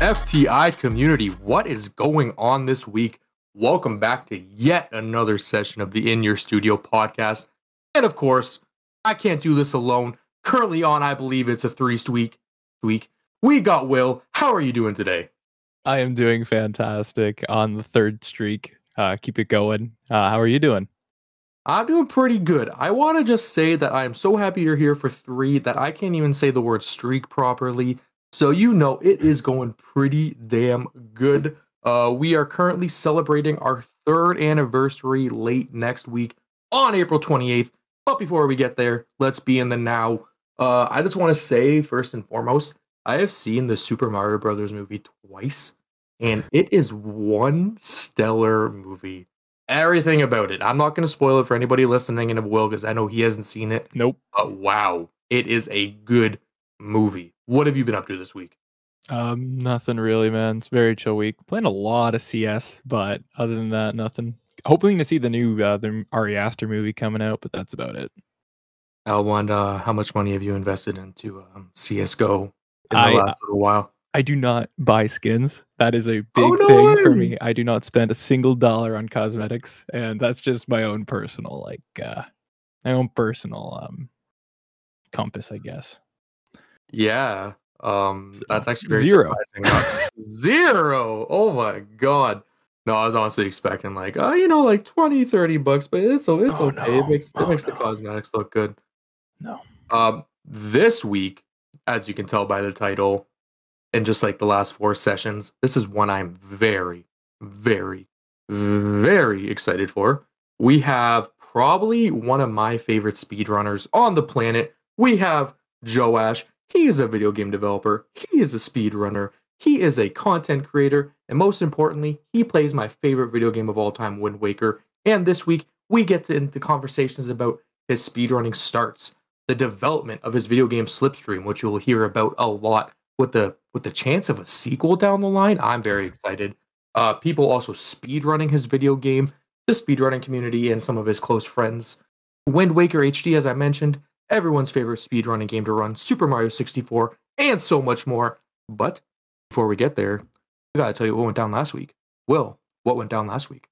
FTI community, what is going on this week? Welcome back to yet another session of the In Your Studio podcast. And of course, I can't do this alone. Currently on, I believe it's a three week. Week. We got Will. How are you doing today? I am doing fantastic on the third streak. Uh, keep it going. Uh, how are you doing? I'm doing pretty good. I want to just say that I am so happy you're here for three that I can't even say the word streak properly. So you know it is going pretty damn good. Uh, we are currently celebrating our third anniversary late next week on April 28th. But before we get there, let's be in the now. Uh, I just want to say first and foremost, I have seen the Super Mario Brothers movie twice, and it is one stellar movie. Everything about it. I'm not going to spoil it for anybody listening and will because I know he hasn't seen it. Nope. But wow, it is a good movie. What have you been up to this week? Um, nothing really, man. It's very chill week. Playing a lot of CS, but other than that, nothing. Hoping to see the new uh, the Ari Aster movie coming out, but that's about it. Elwand, uh, how much money have you invested into um, CS:GO in the I- last little while? I do not buy skins. That is a big Oh, no thing for me. I do not spend a single dollar on cosmetics, and that's just my own personal, like, uh, my own personal um compass, I guess. Yeah, um, that's actually very zero. surprising. Zero. Oh my god. No, I was honestly expecting like, oh, you know, like 20, 30 bucks, but it's it's Oh, okay. It no. makes it Oh, makes the cosmetics look good. No. Um, this week, as you can tell by the title, and just like the last four sessions, this is one I'm very, very, very excited for. We have probably one of my favorite speedrunners on the planet. We have Joaish. He is a video game developer. He is a speedrunner. He is a content creator. And most importantly, he plays my favorite video game of all time, Wind Waker. And this week, we get to, into conversations about his speedrunning starts, the development of his video game Slipstream, which you'll hear about a lot with the with the chance of a sequel down the line. I'm very excited. Uh, people also speedrunning his video game, the speedrunning community, and some of his close friends. Wind Waker HD, as I mentioned, everyone's favorite speedrunning game to run, Super Mario 64, and so much more. But before we get there, we gotta tell you what went down last week. Will, what went down last week?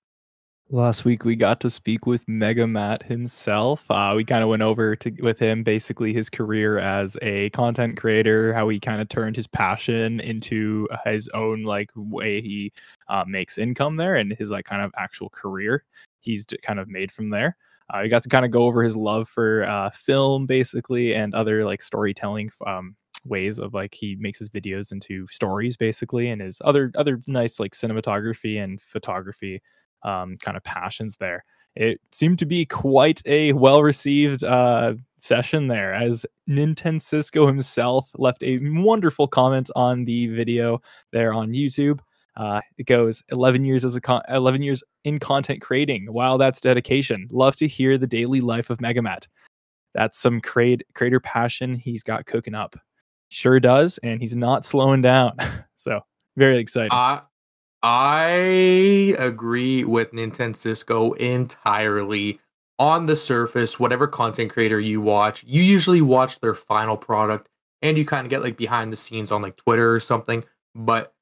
Last week we got to speak with Mega Matt himself. Uh, we kind of went over to with him basically his career as a content creator, how he kind of turned his passion into his own like way he uh, makes income there, and his like kind of actual career he's kind of made from there. Uh, we got to kind of go over his love for uh, film basically and other like storytelling um, ways of like he makes his videos into stories basically, and his other other nice like cinematography and photography um, kind of passions there. It seemed to be quite a well received uh, session there, as Nintendo Cisco himself left a wonderful comment on the video there on YouTube. Uh, it goes 11 years as a con- 11 years in content creating. Wow, that's dedication. Love to hear the daily life of Megamat. That's some create creator passion he's got cooking up. Sure does, and he's not slowing down. so very excited. I I agree with Nintendo Cisco entirely. On the surface, whatever content creator you watch, you usually watch their final product and you kind of get like behind the scenes on like Twitter or something. But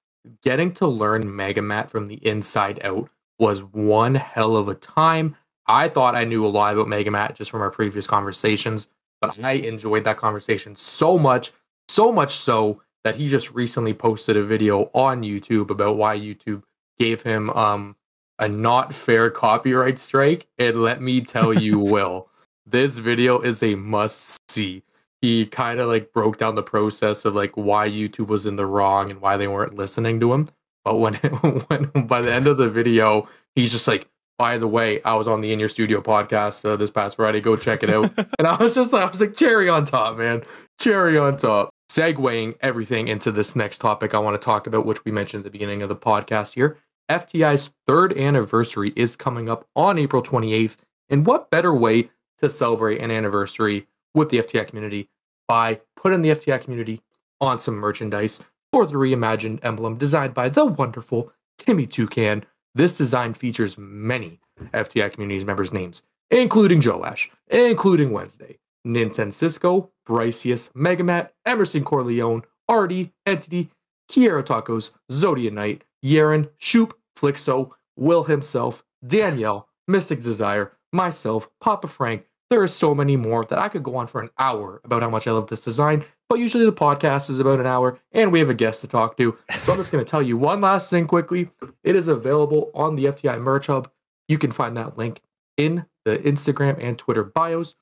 getting to learn Megamat from the inside out was one hell of a time. I thought I knew a lot about Megamat just from our previous conversations, but I enjoyed that conversation so much, so much so that he just recently posted a video on YouTube about why YouTube gave him um a not fair copyright strike. And let me tell you, Will, this video is a must see. He kind of like broke down the process of like why YouTube was in the wrong and why they weren't listening to him. But when when by the end of the video, he's just like, by the way, I was on the In Your Studio podcast uh, this past Friday. Go check it out. and I was just like, I was like, cherry on top, man. Cherry on top. Segueing everything into this next topic I want to talk about, which we mentioned at the beginning of the podcast here. FTI's third anniversary is coming up on April 28th. And what better way to celebrate an anniversary with the FTI community by putting the FTI community on some merchandise for the reimagined emblem designed by the wonderful Timmy Toucan. This design features many FTI community members' names, including Joaish, including Wednesday, Nintendo Cisco, Bryceus, Megamat, Emerson Corleone, Artie, Entity, Kiera Tacos, Zodiac Knight, Yaren, Shoop, Flixo, Will himself, Danielle, Mystic Desire, myself, Papa Frank. There are so many more that I could go on for an hour about how much I love this design, but usually the podcast is about an hour and we have a guest to talk to. So I'm just going to tell you one last thing quickly. It is available on the FTI Merch Hub. You can find that link in the Instagram and Twitter bios.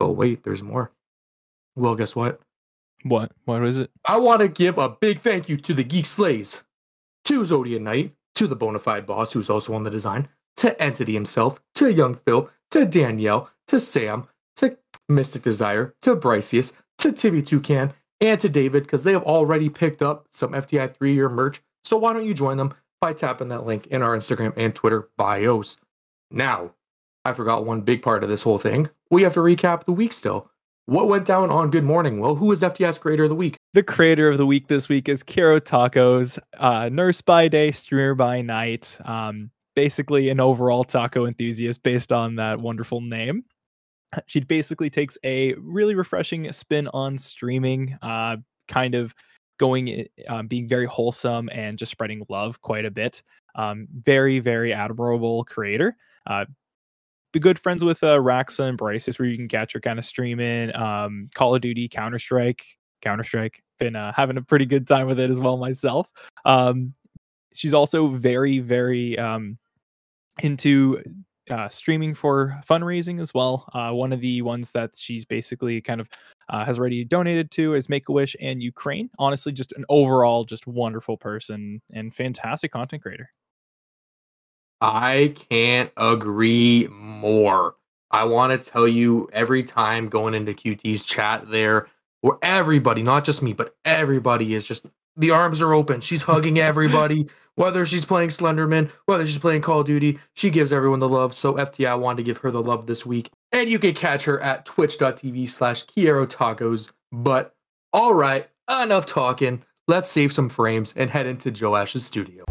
Oh, wait, there's more. Well, guess what? What? What is it? I want to give a big thank you to the Geek Slays, to Zodiac Knight, to the Bonafide Boss, who's also on the design, to Entity himself, to Young Phil, to Danielle, to Sam, to Mystic Desire, to Bryceus, to Timmy Toucan, and to David, because they have already picked up some FTI three year merch. So why don't you join them by tapping that link in our Instagram and Twitter bios? Now, I forgot one big part of this whole thing. We have to recap the week still. What went down on Good Morning? Well, who was FTS Creator of the Week? The creator of the week this week is Kiro Tacos, uh, nurse by day, streamer by night. Um, basically, an overall taco enthusiast based on that wonderful name. She basically takes a really refreshing spin on streaming, uh, kind of going, um, being very wholesome and just spreading love quite a bit. Um, very, very admirable creator. Uh, be good friends with uh, Raxa and Bryce, is where you can catch her kind of streaming um, Call of Duty, Counter Strike, Counter Strike. Been uh, having a pretty good time with it as well myself. Um, she's also very, very um, into uh, streaming for fundraising as well. Uh, one of the ones that she's basically kind of uh, has already donated to is Make a Wish and Ukraine. Honestly, just an overall just wonderful person and fantastic content creator. I can't agree more. I want to tell you every time going into QT's chat there, where everybody, not just me, but everybody is just the arms are open. She's hugging everybody, whether she's playing Slenderman, whether she's playing Call of Duty. She gives everyone the love. So FTI wanted to give her the love this week. And you can catch her at twitch.tv slash Kiero Tacos. But all right, enough talking. Let's save some frames and head into Joaish's studio.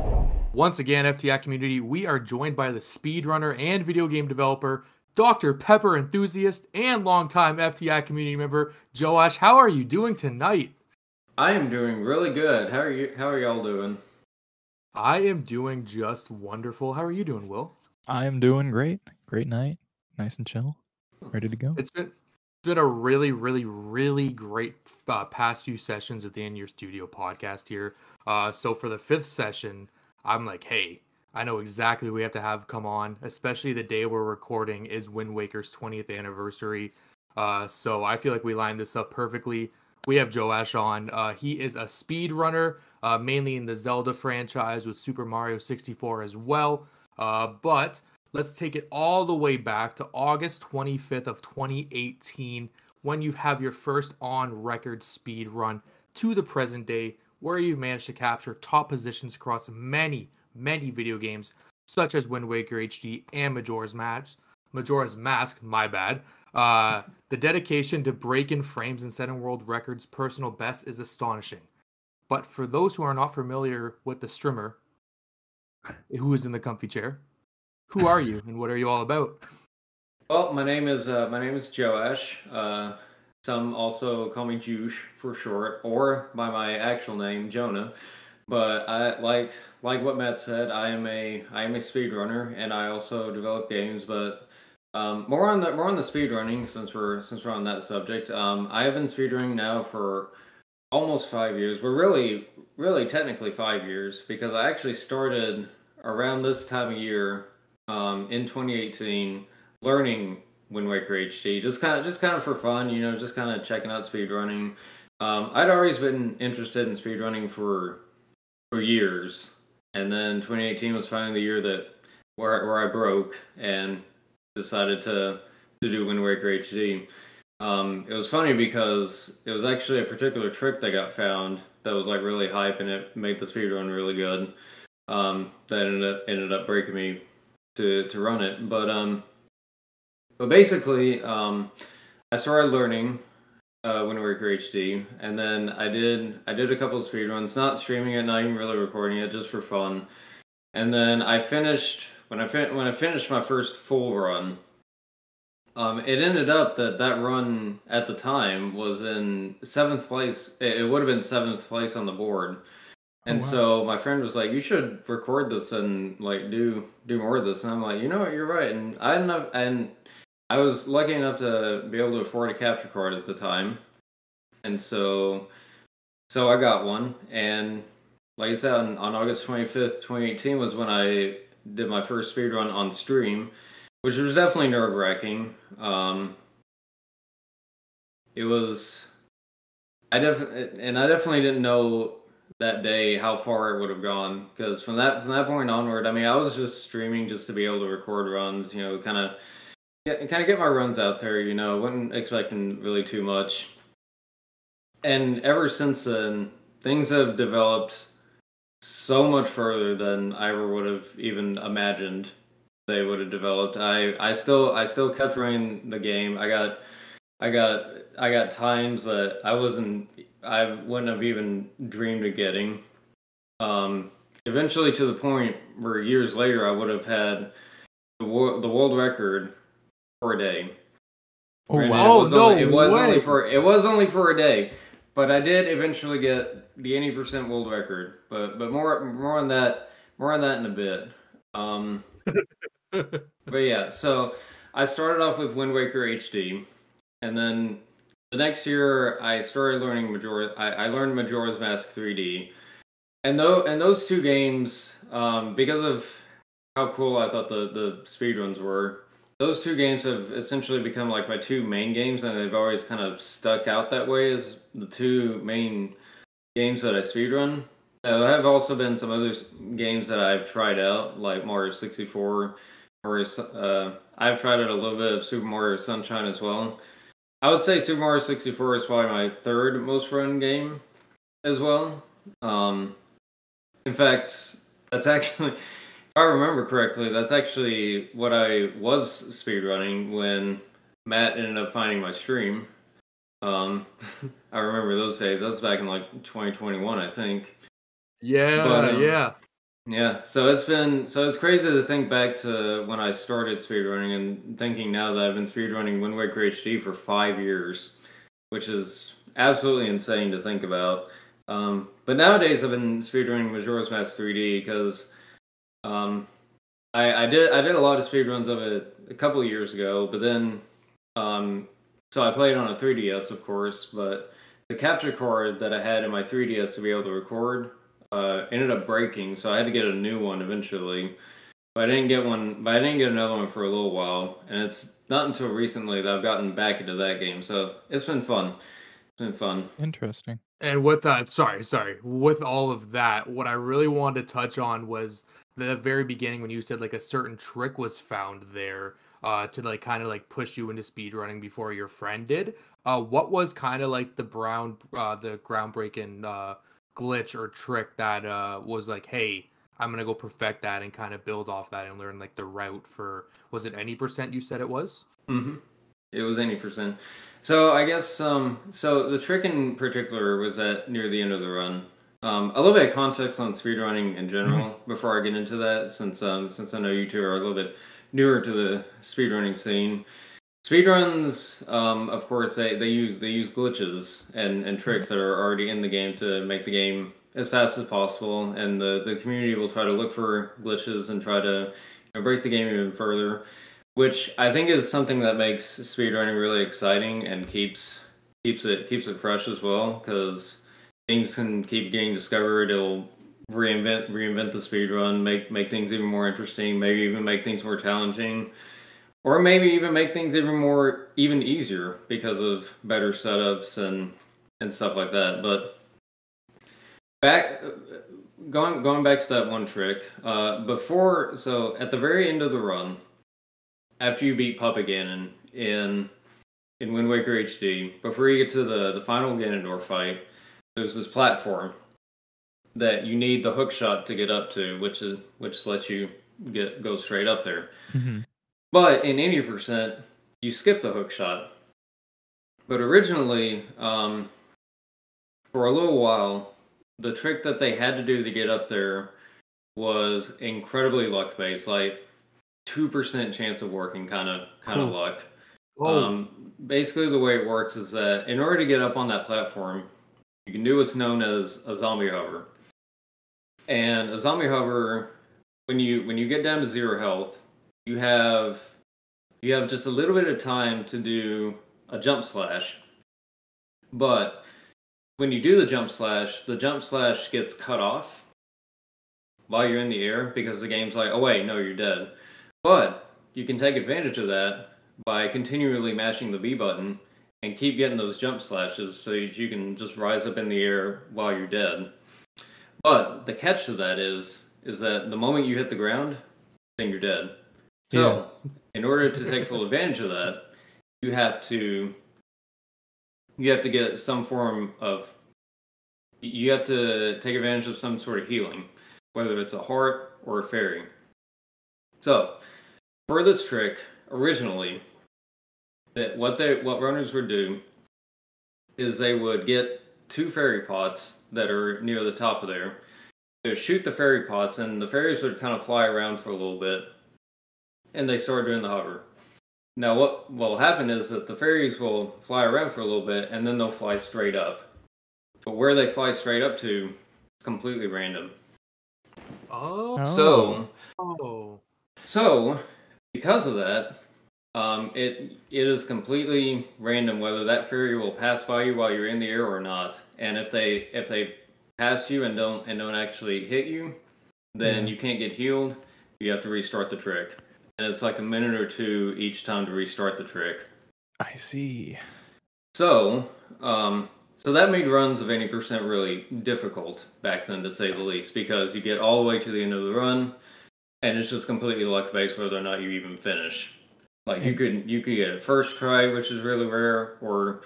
Once again, FTI community, we are joined by the speedrunner and video game developer, Dr. Pepper enthusiast, and longtime FTI community member, Joaish. How are you doing tonight? I am doing really good. How are you? How are y'all doing? I am doing just wonderful. How are you doing, Will? I am doing great. Great night. Nice and chill. Ready to go. It's been it's been a really, really, really great uh, past few sessions with the In Your Studio podcast here. Uh, so for the fifth session, I'm like, hey, I know exactly we have to have come on, especially the day we're recording is Wind Waker's 20th anniversary. Uh, so I feel like we lined this up perfectly. We have Joaish on. Uh, he is a speed runner, uh, mainly in the Zelda franchise with Super Mario 64 as well. Uh, but let's take it all the way back to August 25th of 2018 when you have your first on-record speed run to the present day where you've managed to capture top positions across many, many video games, such as Wind Waker HD and Majora's Mask. Majora's Mask, my bad. Uh, the dedication to breaking frames and setting world records personal best is astonishing. But for those who are not familiar with the streamer, who is in the comfy chair, who are you and what are you all about? Well, my name is uh, my name is Joaish. Uh, some also call me Juice for short, or by my actual name, Jonah. But I like like what Matt said. I am a I am a speedrunner, and I also develop games. But um, more on the more on the speedrunning since we're since we're on that subject. Um, I have been speedrunning now for almost five years. We're really really technically five years because I actually started around this time of year um, in 2018 learning Wind Waker HD, just kind of just kind of for fun, you know, just kind of checking out speedrunning. Um, I'd always been interested in speedrunning for for years, and then 2018 was finally the year that where where I broke and decided to to do Wind Waker HD. Um, it was funny because it was actually a particular trick that got found that was like really hype and it made the speedrun really good. Um, that ended up ended up breaking me to to run it, but um but basically, um, I started learning uh, Wind Waker HD, and then I did I did a couple of speed runs, not streaming it, not even really recording it, just for fun. And then I finished when I fin- when I finished my first full run. Um, it ended up that that run at the time was in seventh place. It, it would have been seventh place on the board. And wow. so my friend was like, "You should record this and like do do more of this." And I'm like, "You know what? You're right." And I didn't have, and I was lucky enough to be able to afford a capture card at the time, and so so I got one. And like I said, on, on August 25th, 2018 was when I did my first speed run on stream, which was definitely nerve wracking. Um, it was, I def and I definitely didn't know that day how far it would have gone because from that from that point onward, I mean, I was just streaming just to be able to record runs, you know, kind of kind of get my runs out there, you know, wasn't expecting really too much. And ever since then, things have developed so much further than I ever would have even imagined they would have developed. I I still I still kept running the game. I got I got I got times that I wasn't I wouldn't have even dreamed of getting. Um, eventually, to the point where years later, I would have had the world, the world record for a day. Oh wow! It was, no only, it was only for it was only for a day, but I did eventually get the any percent world record. But but more more on that more on that in a bit. Um, but yeah, so I started off with Wind Waker HD, and then the next year I started learning Majora. I, I learned Majora's Mask 3D, and though and those two games, um, because of how cool I thought the the speedruns were, those two games have essentially become like my two main games, and they've always kind of stuck out that way as the two main games that I speedrun. Uh, there have also been some other games that I've tried out, like Mario 64, or uh, I've tried out a little bit of Super Mario Sunshine as well. I would say Super Mario 64 is probably my third most run game as well. Um, in fact, that's actually, if I remember correctly, that's actually what I was speedrunning when Matt ended up finding my stream. Um, I remember those days. That was back in like 2021, I think. yeah, But, um, yeah. Yeah, so it's been so it's crazy to think back to when I started speedrunning and thinking now that I've been speedrunning Wind Waker HD for five years, which is absolutely insane to think about. Um, but nowadays I've been speedrunning Majora's Mask 3D because um, I, I did I did a lot of speedruns of it a couple of years ago, but then um, so I played on a 3DS of course, but the capture card that I had in my 3DS to be able to record uh, ended up breaking, so I had to get a new one eventually. But I didn't get one. But I didn't get another one for a little while, and it's not until recently that I've gotten back into that game. So it's been fun. It's been fun. Interesting. And with that, sorry, sorry. With all of that, what I really wanted to touch on was the very beginning when you said like a certain trick was found there uh, to like kind of like push you into speedrunning before your friend did. Uh, what was kind of like the brown, uh, the groundbreaking uh, glitch or trick that uh, was like, hey, I'm gonna go perfect that and kind of build off that and learn like the route for. Was it any percent you said it was? hmm It was any percent. So I guess um, so. The trick in particular was at near the end of the run. Um, a little bit of context on speedrunning in general before I get into that, since um, since I know you two are a little bit newer to the speedrunning scene. Speedruns, um, of course, they, they use they use glitches and, and tricks that are already in the game to make the game as fast as possible, and the, the community will try to look for glitches and try to you know, break the game even further, which I think is something that makes speedrunning really exciting and keeps keeps it keeps it fresh as well because things can keep getting discovered. It'll reinvent reinvent the speedrun, make make things even more interesting, maybe even make things more challenging. Or maybe even make things even more even easier because of better setups and and stuff like that. But back going going back to that one trick uh before so at the very end of the run after you beat Puppet Ganon in in Wind Waker HD before you get to the the final Ganondorf fight there's this platform that you need the hook shot to get up to which is which lets you get go straight up there Mhm. but in any%, you skip the hook shot. But originally, um, for a little while, the trick that they had to do to get up there was incredibly luck based, like 2% chance of working kind of kind of Cool. luck. Oh, Um, basically, the way it works is that in order to get up on that platform, you can do what's known as a zombie hover. And a zombie hover, when you when you get down to zero health, you have you have just a little bit of time to do a jump slash. But when you do the jump slash, the jump slash gets cut off while you're in the air because the game's like, oh wait, no, you're dead. But you can take advantage of that by continually mashing the B button and keep getting those jump slashes so you can just rise up in the air while you're dead. But the catch to that is is that the moment you hit the ground, then you're dead. So, yeah. in order to take full advantage of that, you have to you have to get some form of you have to take advantage of some sort of healing, whether it's a heart or a fairy. So, for this trick, originally, that what they what runners would do is they would get two fairy pots that are near the top of there. They shoot the fairy pots, and the fairies would kind of fly around for a little bit, and they start doing the hover. Now, what will happen is that the fairies will fly around for a little bit, and then they'll fly straight up. But where they fly straight up to is completely random. Oh. So. Oh. So, because of that, um, it it is completely random whether that fairy will pass by you while you're in the air or not. And if they if they pass you and don't and don't actually hit you, then you can't get healed. You have to restart the trick, and it's like a minute or two each time to restart the trick. I see. So, um, so that made runs of any percent really difficult back then, to say the least, because you get all the way to the end of the run, and it's just completely luck based whether or not you even finish. Like you could you could get it first try, which is really rare, or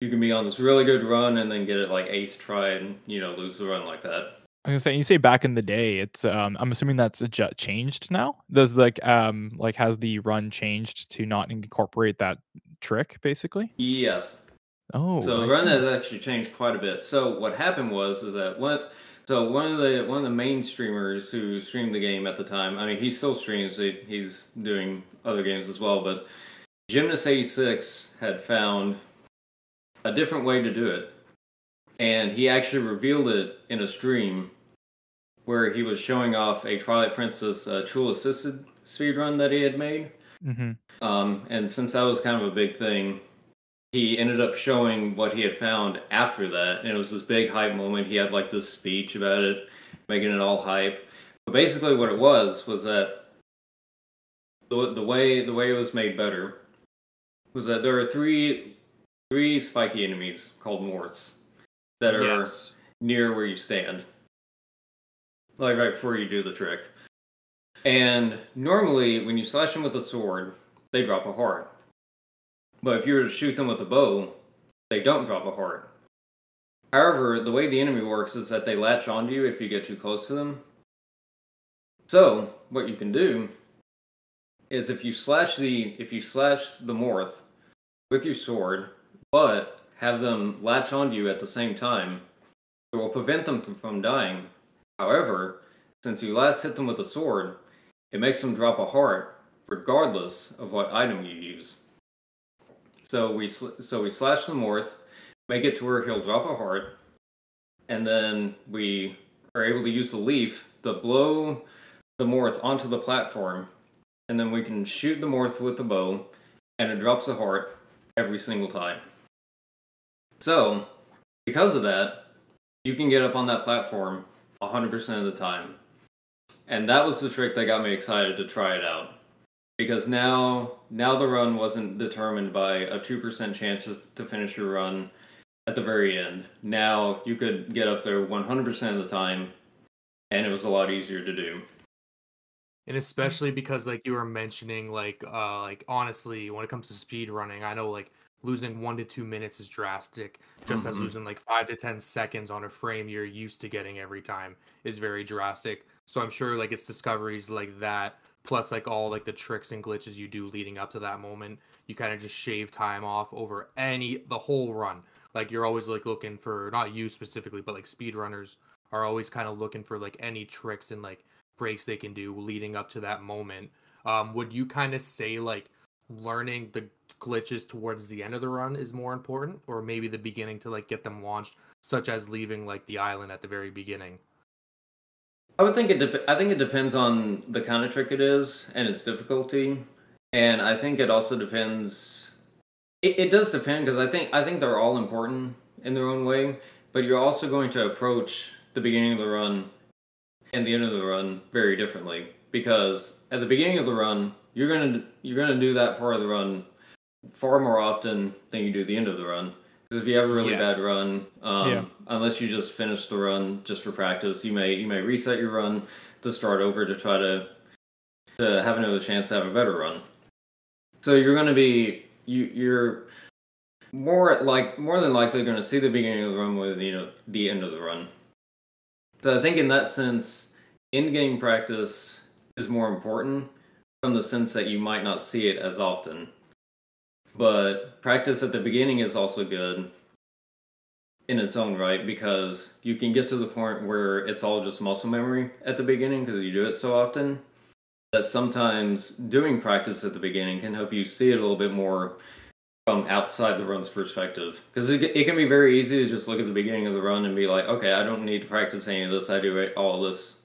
you can be on this really good run and then get it like eighth try and you know lose the run like that. I am gonna say you say back in the day, it's um I'm assuming that's changed now. Does like um like has the run changed to not incorporate that trick basically? Yes. Oh. So the run has actually changed quite a bit. So what happened was is that what so one of the one of the main streamers who streamed the game at the time, I mean, he still streams. He, he's doing other games as well, but Gymnast86 had found a different way to do it, and he actually revealed it in a stream where he was showing off a Twilight Princess uh, tool assisted speedrun that he had made. Mm-hmm. Um, and since that was kind of a big thing, he ended up showing what he had found after that, and it was this big hype moment. He had like this speech about it, making it all hype. But basically, what it was was that the the way the way it was made better was that there are three three spiky enemies called morths that are yes. near where you stand, like right before you do the trick. And normally, when you slash them with a sword, they drop a heart. But if you were to shoot them with a bow, they don't drop a heart. However, the way the enemy works is that they latch onto you if you get too close to them. So, what you can do is if you slash the if you slash the morth with your sword, but have them latch onto you at the same time, it will prevent them from dying. However, since you last hit them with a sword, it makes them drop a heart regardless of what item you use. So we sl- so we slash the Morth, make it to where he'll drop a heart, and then we are able to use the leaf to blow the morth onto the platform, and then we can shoot the morth with the bow, and it drops a heart every single time. So, because of that, you can get up on that platform 100% of the time. And that was the trick that got me excited to try it out because now now the run wasn't determined by a 2% chance to finish your run at the very end. Now you could get up there 100% of the time and it was a lot easier to do. And especially because like you were mentioning like uh like honestly when it comes to speed running, I know like losing 1 to 2 minutes is drastic just mm-hmm. as losing like 5 to 10 seconds on a frame you're used to getting every time is very drastic. So I'm sure like it's discoveries like that plus like all like the tricks and glitches you do leading up to that moment you kind of just shave time off over any the whole run. Like you're always like looking for not you specifically but like speedrunners are always kind of looking for like any tricks and like breaks they can do leading up to that moment. Um would you kind of say like learning the glitches towards the end of the run is more important or maybe the beginning to like get them launched such as leaving like the island at the very beginning I would think it. Dep- I think it depends on the kind of trick it is and its difficulty, and I think it also depends. It, it does depend because I think I think they're all important in their own way, but you're also going to approach the beginning of the run and the end of the run very differently because at the beginning of the run you're gonna you're gonna do that part of the run far more often than you do the end of the run. Because if you have a really Yes. bad run, um, Yeah. Unless you just finish the run just for practice, you may you may reset your run to start over to try to to have another chance to have a better run. So you're going to be you you're more like more than likely going to see the beginning of the run than you know the end of the run. So I think in that sense, in-game practice is more important from the sense that you might not see it as often. But practice at the beginning is also good in its own right because you can get to the point where it's all just muscle memory at the beginning because you do it so often that sometimes doing practice at the beginning can help you see it a little bit more from outside the run's perspective. Because it, it can be very easy to just look at the beginning of the run and be like okay i don't need to practice any of this. I do all this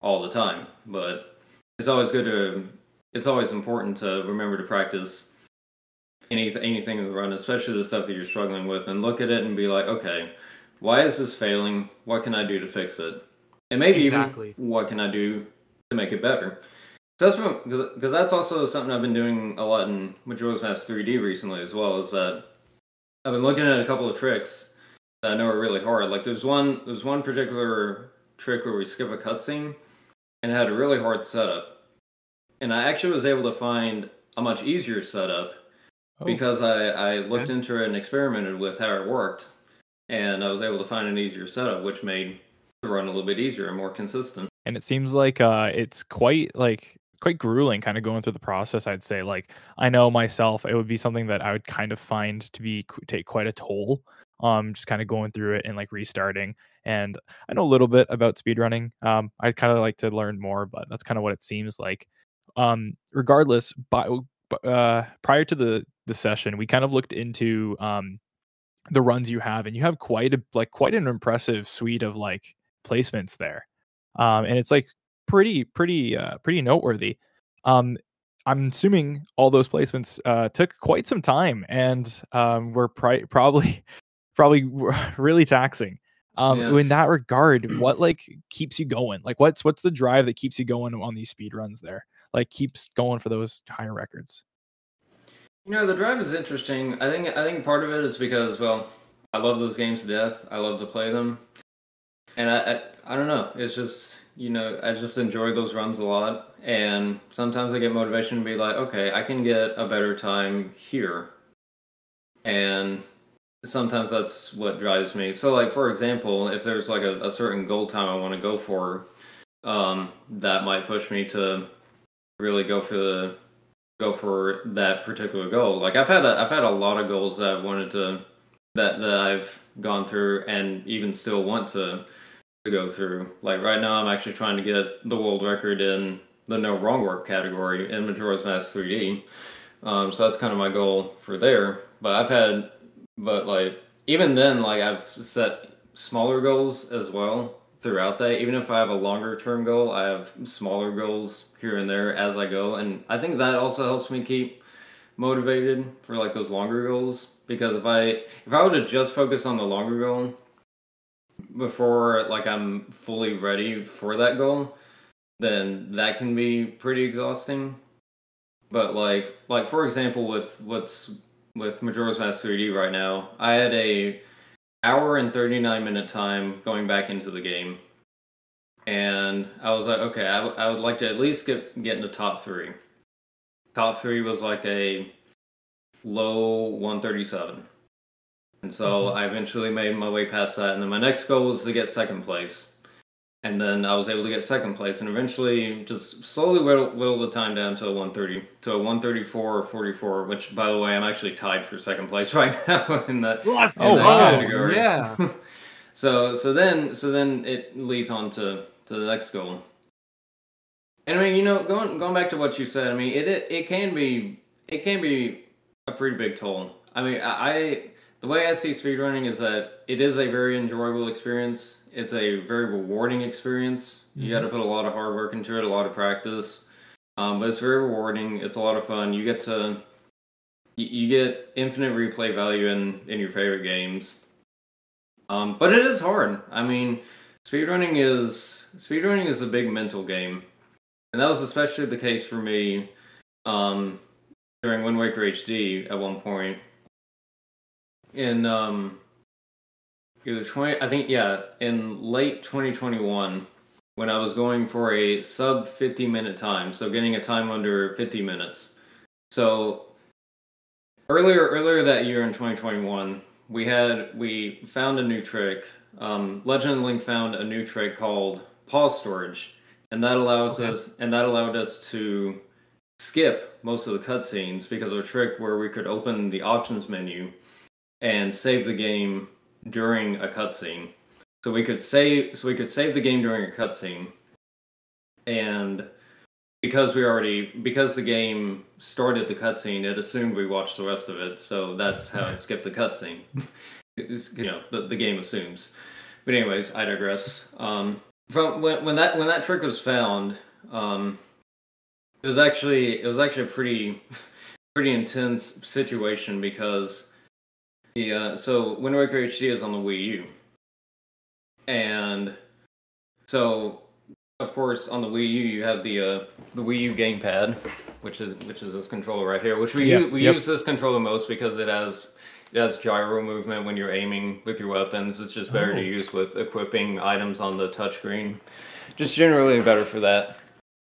all the time. But it's always good to it's always important to remember to practice anything anything in the run especially the stuff that you're struggling with and look at it and be like okay why is this failing what can i do to fix it and maybe Exactly. even what can i do to make it better that's because that's also something I've been doing a lot in Majora's Mask 3D recently as well. Is that I've been looking at a couple of tricks that I know are really hard. Like there's one there's one particular trick where we skip a cutscene and it had a really hard setup, and I actually was able to find a much easier setup Oh. because I I looked Okay. into it and experimented with how it worked, and I was able to find an easier setup, which made the run a little bit easier and more consistent. and it seems like uh it's quite like quite grueling kind of going through the process i'd say like i know myself it would be something that i would kind of find to be take quite a toll um just kind of going through it and like restarting and i know a little bit about speedrunning um i'd kind of like to learn more but that's kind of what it seems like um regardless by, uh prior to the the session we kind of looked into um the runs you have and you have quite a like quite an impressive suite of like placements there. Um and it's like pretty pretty uh pretty noteworthy. Um i'm assuming all those placements uh took quite some time and um were pri- probably probably really taxing. Um Yeah. in that regard what like keeps you going? Like what's what's the drive that keeps you going on these speed runs there like keeps going for those higher records You know, the drive is interesting. I think I think part of it is because well, I love those games to death. I love to play them, and I I, I don't know. It's just you know I just enjoy those runs a lot, and sometimes I get motivation to be like, okay, I can get a better time here, and sometimes that's what drives me. So like for example, if there's like a, a certain goal time I want to go for, um, that might push me to really go for the go for that particular goal. Like I've had a, I've had a lot of goals that I've wanted to that that I've gone through and even still want to to go through. Like right now, I'm actually trying to get the world record in the no wrong work category in Majora's Mask 3D. Um, so that's kind of my goal for there. But I've had, but like even then, like I've set smaller goals as well throughout that. Even if I have a longer term goal, I have smaller goals here and there as I go, and I think that also helps me keep motivated for like those longer goals. Because if I if I were to just focus on the longer goal before like I'm fully ready for that goal, then that can be pretty exhausting. But like like for example with what's with Majora's Mask 3D right now, I had a hour and 39 minute time going back into the game. And I was like, okay, I, w- I would like to at least get get into top three. Top three was like a low 137. And so mm-hmm. I eventually made my way past that. And then my next goal was to get second place. And then I was able to get second place and eventually just slowly whittle, whittle the time down to a 130, to a 134 or 44, which by the way, I'm actually tied for second place right now in that. Oh, that wow. category. Yeah. so so then so then it leads on to to the next goal. And I mean, you know, going going back to what you said, I mean, it it, it can be it can be a pretty big toll. I mean, I I- the way I see speedrunning is that it is a very enjoyable experience. It's a very rewarding experience. You Mhm. got to put a lot of hard work into it, a lot of practice. Um, but it's very rewarding. It's a lot of fun. You get to you, you get infinite replay value in in your favorite games. Um, but it is hard. I mean, speedrunning is speedrunning is a big mental game, and that was especially the case for me um, during Wind Waker HD at one point. In um, either twenty, I think yeah, in late twenty twenty one, when I was going for a sub fifty minute time, so getting a time under fifty minutes. So earlier earlier that year in 2021 we had we found a new trick um, legend link found a new trick called pause storage and that allows Okay. us and that allowed us to skip most of the cutscenes because of a trick where we could open the options menu and save the game during a cutscene so we could save so we could save the game during a cutscene and because we already because the game started the cutscene, it assumed we watched the rest of it, so that's how it skipped the cutscene. You know, the, the game assumes. But anyways, I digress. Um, from when, when that when that trick was found, um, it was actually it was actually a pretty pretty intense situation because the uh, so Wind Waker HD is on the Wii U, and so of course on the Wii U you have the uh, the Wii U gamepad, which is which is this controller right here. Which we Yep, u- we yep. use this controller most because it has it has gyro movement when you're aiming with your weapons. It's just better Oh. to use with equipping items on the touchscreen. Just generally better for that.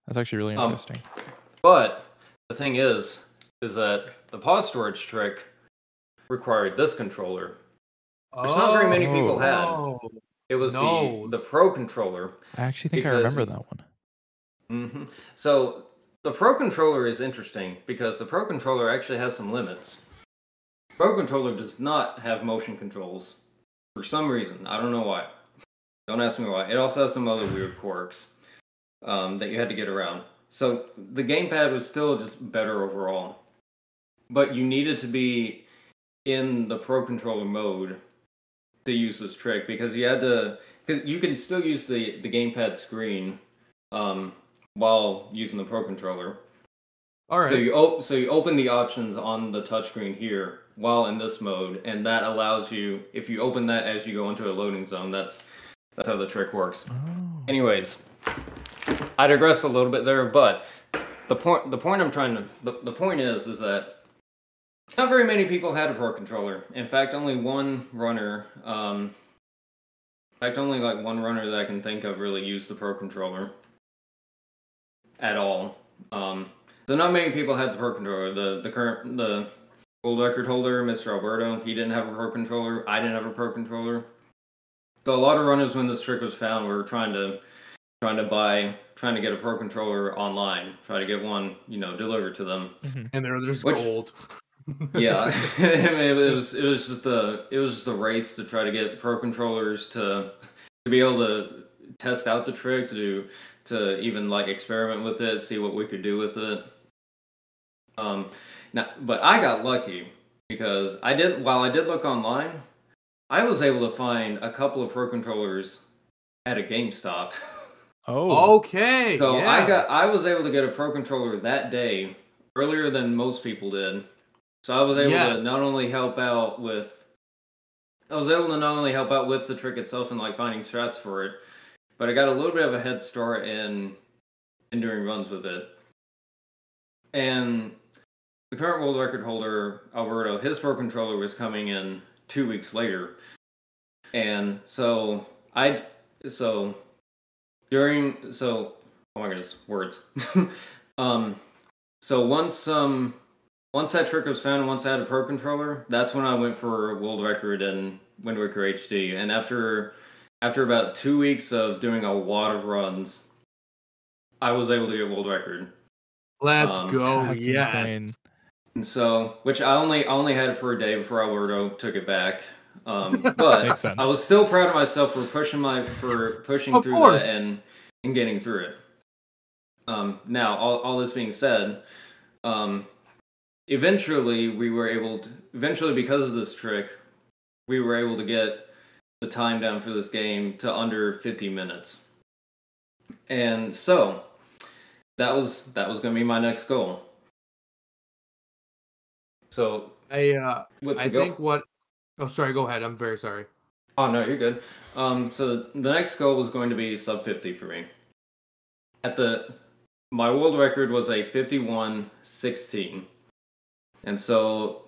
That's actually really Um, interesting. But the thing is, is that the pause storage trick required this controller. Which not very many people had. Oh, It was No. the the Pro controller. I actually think I remember that one. hmm So the Pro controller is interesting because the Pro controller actually has some limits. Pro controller does not have motion controls for some reason. I don't know why. Don't ask me why. It also has some other weird quirks um, that you had to get around. So the gamepad was still just better overall, but you needed to be in the Pro controller mode to use this trick because you had to. Because you can still use the the gamepad screen um, while using the Pro controller. all right. So you op- so you open the options on the touchscreen here while in this mode, and that allows you if you open that as you go into a loading zone. That's that's how the trick works. Oh. Anyways, I digress a little bit there, but the point the point I'm trying to the, the point is is that not very many people had a pro controller. In fact, only one runner. Um, in fact, only like one runner that I can think of really used the pro controller at all. Um, so not many people had the pro controller. The the current the world record holder, Mr. Alberto, he didn't have a pro controller. I didn't have a pro controller. So a lot of runners, when this trick was found, were trying to trying to buy, trying to get a pro controller online, try to get one, you know, delivered to them. and there, there's Which- gold. Yeah, it was it was just the it was just a race to try to get pro controllers to to be able to test out the trick to do to even like experiment with it, see what we could do with it. Um, now, but I got lucky because I did while I did look online, I was able to find a couple of pro controllers at a GameStop. Oh. Okay. So yeah. I got I was able to get a pro controller that day earlier than most people did. So I was able Yes. to not only help out with I was able to not only help out with the trick itself and like finding strats for it, but I got a little bit of a head start in in doing runs with it. And the current world record holder, Alberto, his pro controller was coming in two weeks later. And so I so during so oh my goodness words um so once um once that trick was found and once i had a pro controller that's when i went for a world record in wind waker hd and after after about two weeks of doing a lot of runs i was able to get world record Let's um, go. That's yes. and so which i only I only had it for a day before alberto took it back um but I was still proud of myself for pushing my for pushing through course. that and and getting through it. Um, now, all all this being said, um, eventually we were able to. Eventually, because of this trick, we were able to get the time down for this game to under 50 minutes. And so that was that was going to be my next goal. So I uh, with I think what. Oh, sorry. Go ahead. I'm very sorry. Oh no, you're good. Um, so the next goal was going to be sub 50 for me. At the my world record was a 51-16. And so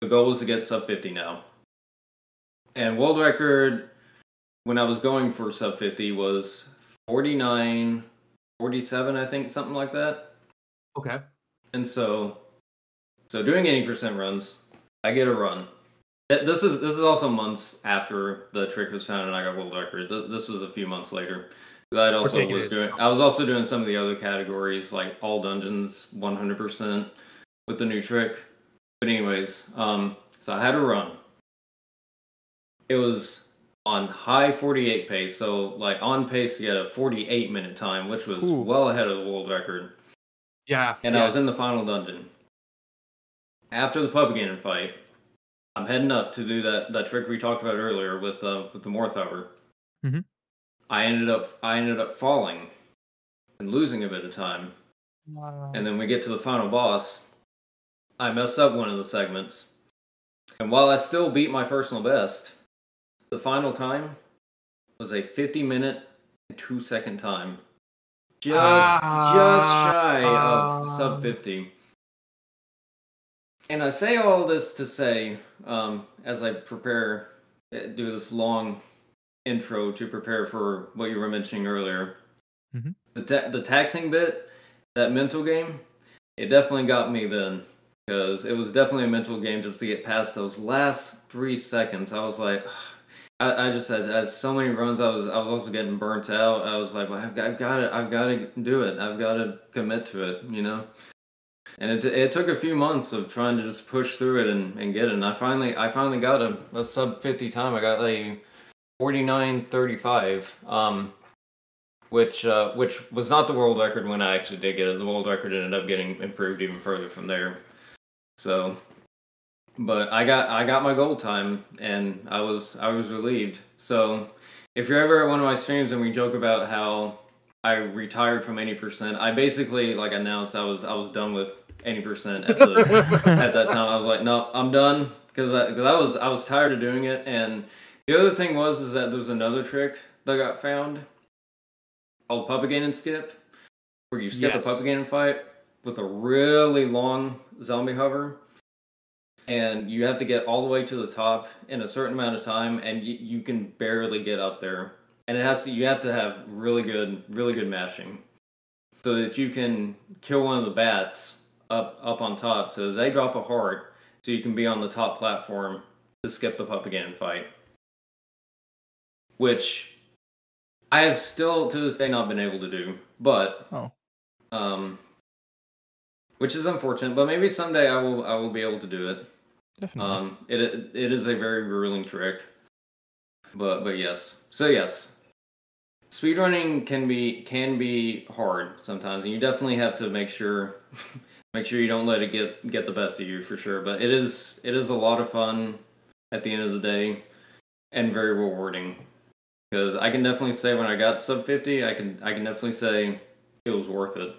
the goal was to get sub 50 now. And world record when I was going for sub 50 was 49 47 I think something like that. Okay. And so so doing 80% runs, I get a run. This is this is also months after the trick was found and I got world record. This was a few months later. Because I also was doing I was also doing some of the other categories like all dungeons 100% with the new trick. But anyways, um so I had a run. It was on high 48 pace, so like on pace to get a 48 minute time, which was Ooh. well ahead of the world record Yeah. and I was in the final dungeon. After the Puppet Ganon fight, I'm heading up to do that, that trick we talked about earlier with uh, with the morth hover. Mhm. I ended up I ended up falling and losing a bit of time, and then we get to the final boss. I mess up one of the segments, and while I still beat my personal best, the final time was a 50 minute and two second time. Just just shy of Ah. sub 50. And I say all this to say, um, as I prepare, uh, do this long intro to prepare for what you were mentioning earlier. Mhm. The ta- the taxing bit, that mental game, it definitely got me then because it was definitely a mental game just to get past those last three seconds. I was like, I, I just had, had so many runs. I was I was also getting burnt out. I was like, well, I've got, I've got to I've got to do it. I've got to commit to it. You know. And it, it took a few months of trying to just push through it and, and get it. And I finally I finally got a, a sub fifty time. I got a forty nine thirty five. Um, which uh, which was not the world record when I actually did get it. The world record ended up getting improved even further from there. So, but I got I got my goal time, and I was I was relieved. So, if you're ever at one of my streams and we joke about how I retired from eighty percent, I basically like announced I was I was done with eighty percent at the at that time. I was like, no, I'm done because I, cause I was I was tired of doing it. And the other thing was is that there's another trick that got found called Puppet Ganon Skip, where you skip Yes. the Puppet fight with a really long zombie hover. And you have to get all the way to the top in a certain amount of time, and you, you can barely get up there. And it has to, you have to have really good, really good mashing, so that you can kill one of the bats up up on top. So they drop a heart, so you can be on the top platform to skip the Puppet Ganon fight. Which I have still to this day not been able to do, but Oh. um, which is unfortunate. But maybe someday I will I will be able to do it. Definitely. Um, it it is a very grueling trick, but but yes. So yes, speedrunning can be can be hard sometimes, and you definitely have to make sure make sure you don't let it get get the best of you for sure. But it is it is a lot of fun at the end of the day, and very rewarding. Because I can definitely say when I got sub fifty, I can I can definitely say it was worth it.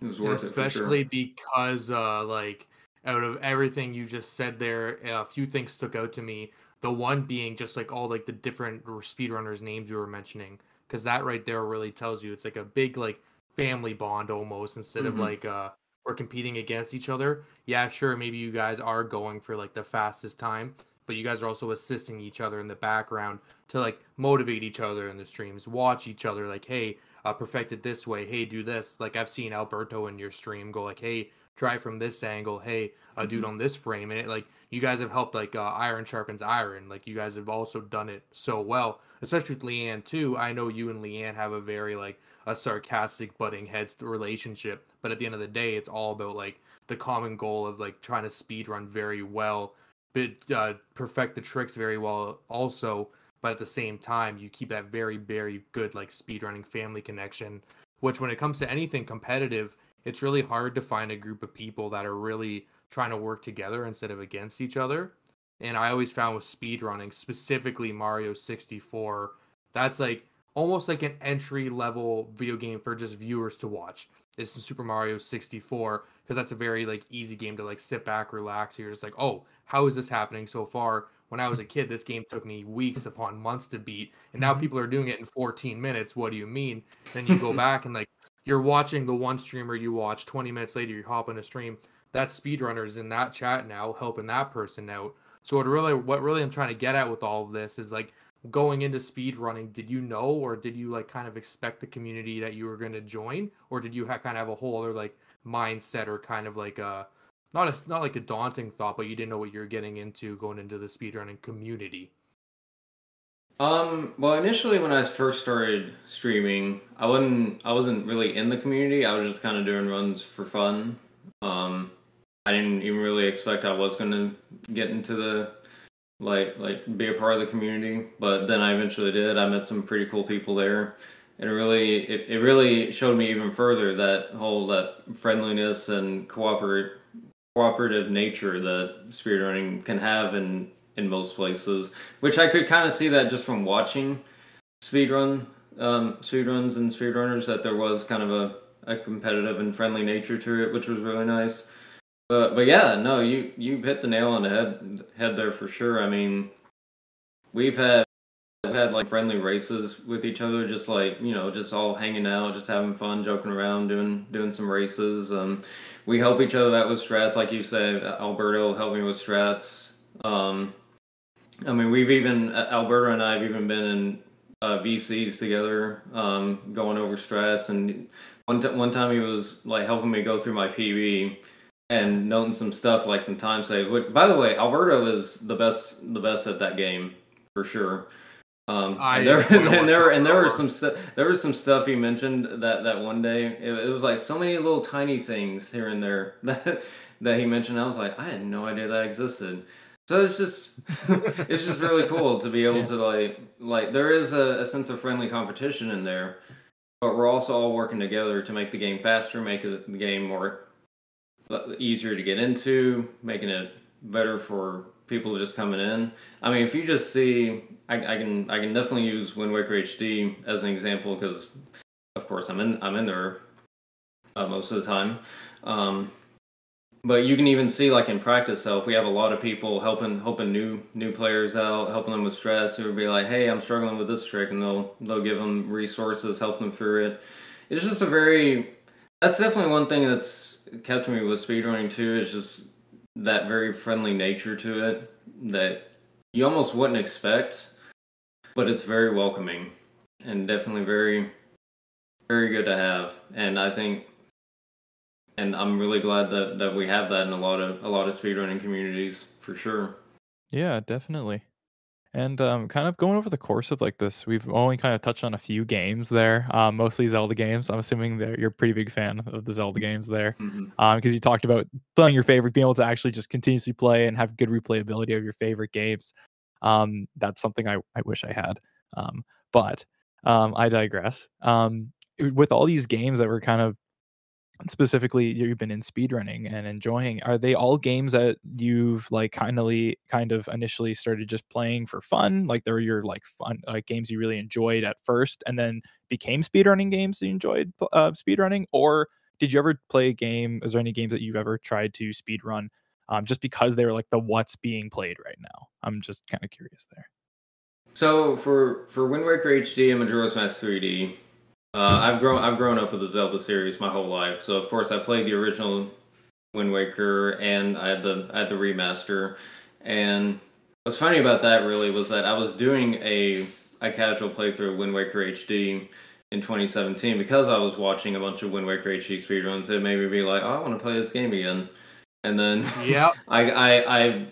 It was worth it, especially sure. because uh like out of everything you just said there a few things stuck out to me the one being just like all like the different speedrunners names you were mentioning because that right there really tells you it's like a big like family bond almost instead of Mhm. like uh we're competing against each other yeah sure maybe you guys are going for like the fastest time but you guys are also assisting each other in the background to like motivate each other in the streams watch each other like hey uh, perfect it this way. Hey, do this. Like I've seen Alberto in your stream go like, hey, try from this angle. Hey, uh, dude on this frame, and it like you guys have helped like uh, iron sharpens iron. Like you guys have also done it so well, especially with Leanne too. I know you and Leanne have a very like a sarcastic butting heads relationship, but at the end of the day, it's all about like the common goal of like trying to speed run very well, but uh, perfect the tricks very well also but at the same time you keep that very very good like speedrunning family connection which when it comes to anything competitive it's really hard to find a group of people that are really trying to work together instead of against each other And I always found with speedrunning, specifically Mario 64, that's like almost like an entry level video game for just viewers to watch. Is Super Mario 64 because that's a very like easy game to like sit back, relax. You're just like, oh, how is this happening so far? When I was a kid, this game took me weeks upon months to beat, and now mm-hmm. people are doing it in 14 minutes. What do you mean? Then you go back and like you're watching the one streamer you watch 20 minutes later you hop on a stream that speedrunner is in that chat now helping that person out so what really what really i'm trying to get at with all of this is like going into speedrunning did you know or did you like kind of expect the community that you were going to join or did you ha- kind of have a whole other like mindset or kind of like a not a not like a daunting thought but you didn't know what you're getting into going into the speedrunning community um, well, initially when I first started streaming, I wasn't I wasn't really in the community. I was just kind of doing runs for fun. Um, I didn't even really expect I was going to get into the like like be a part of the community, but then I eventually did. I met some pretty cool people there. And it really it, it really showed me even further that whole that friendliness and cooperate cooperative nature that speedrunning can have and in most places, which I could kind of see that just from watching speedrun um, speedruns and speedrunners that there was kind of a, a competitive and friendly nature to it, which was really nice. But but yeah, no, you you hit the nail on the head head there for sure. I mean, we've had we've had like friendly races with each other, just like you know, just all hanging out, just having fun, joking around, doing doing some races. Um, we help each other out with strats, like you said. Alberto helped me with strats. Um, I mean, we've even Alberto and I have even been in uh, VCs together, um, going over strats. And one t- one time he was like helping me go through my PB and noting some stuff like some time saves. Which, by the way, Alberto is the best the best at that game for sure. Um, and there, and there, and there was some stu- there was some stuff he mentioned that that one day. It, it was like so many little tiny things here and there that that he mentioned. I was like, I had no idea that existed. So it's just it's just really cool to be able yeah. to like like there is a, a, sense of friendly competition in there, but we're also all working together to make the game faster, make the game more uh, easier to get into, making it better for people just coming in. I mean, if you just see, I, I can I can definitely use Wind Waker HD as an example because, of course, I'm in I'm in there uh, most of the time. Um, but you can even see like in practice so if we have a lot of people helping helping new new players out helping them with strats it would be like hey i'm struggling with this trick and they'll they'll give them resources help them through it it's just a very that's definitely one thing that's kept me with speedrunning too is just that very friendly nature to it that you almost wouldn't expect but it's very welcoming and definitely very very good to have and i think and I'm really glad that that we have that in a lot of a lot of speedrunning communities for sure. Yeah, definitely. And um, kind of going over the course of like this, we've only kind of touched on a few games there, um, mostly Zelda games. I'm assuming that you're a pretty big fan of the Zelda games there, because mm-hmm. um, you talked about playing your favorite, being able to actually just continuously play and have good replayability of your favorite games. Um, that's something I, I wish I had, um, but um, I digress. Um, with all these games that were kind of specifically you've been in speedrunning and enjoying are they all games that you've like kindly kind of initially started just playing for fun? Like they're your like fun like games you really enjoyed at first and then became speedrunning games you enjoyed uh, speedrunning or did you ever play a game is there any games that you've ever tried to speedrun um, just because they were like the what's being played right now? I'm just kind of curious there. So for for wind waker hd and majora's mask 3d uh, I've grown I've grown up with the Zelda series my whole life, so of course I played the original Wind Waker and I had the I had the remaster. And what's funny about that really was that I was doing a a casual playthrough of Wind Waker HD in 2017 because I was watching a bunch of Wind Waker HD speedruns. It made me be like, oh, I want to play this game again. And then yeah, I, I I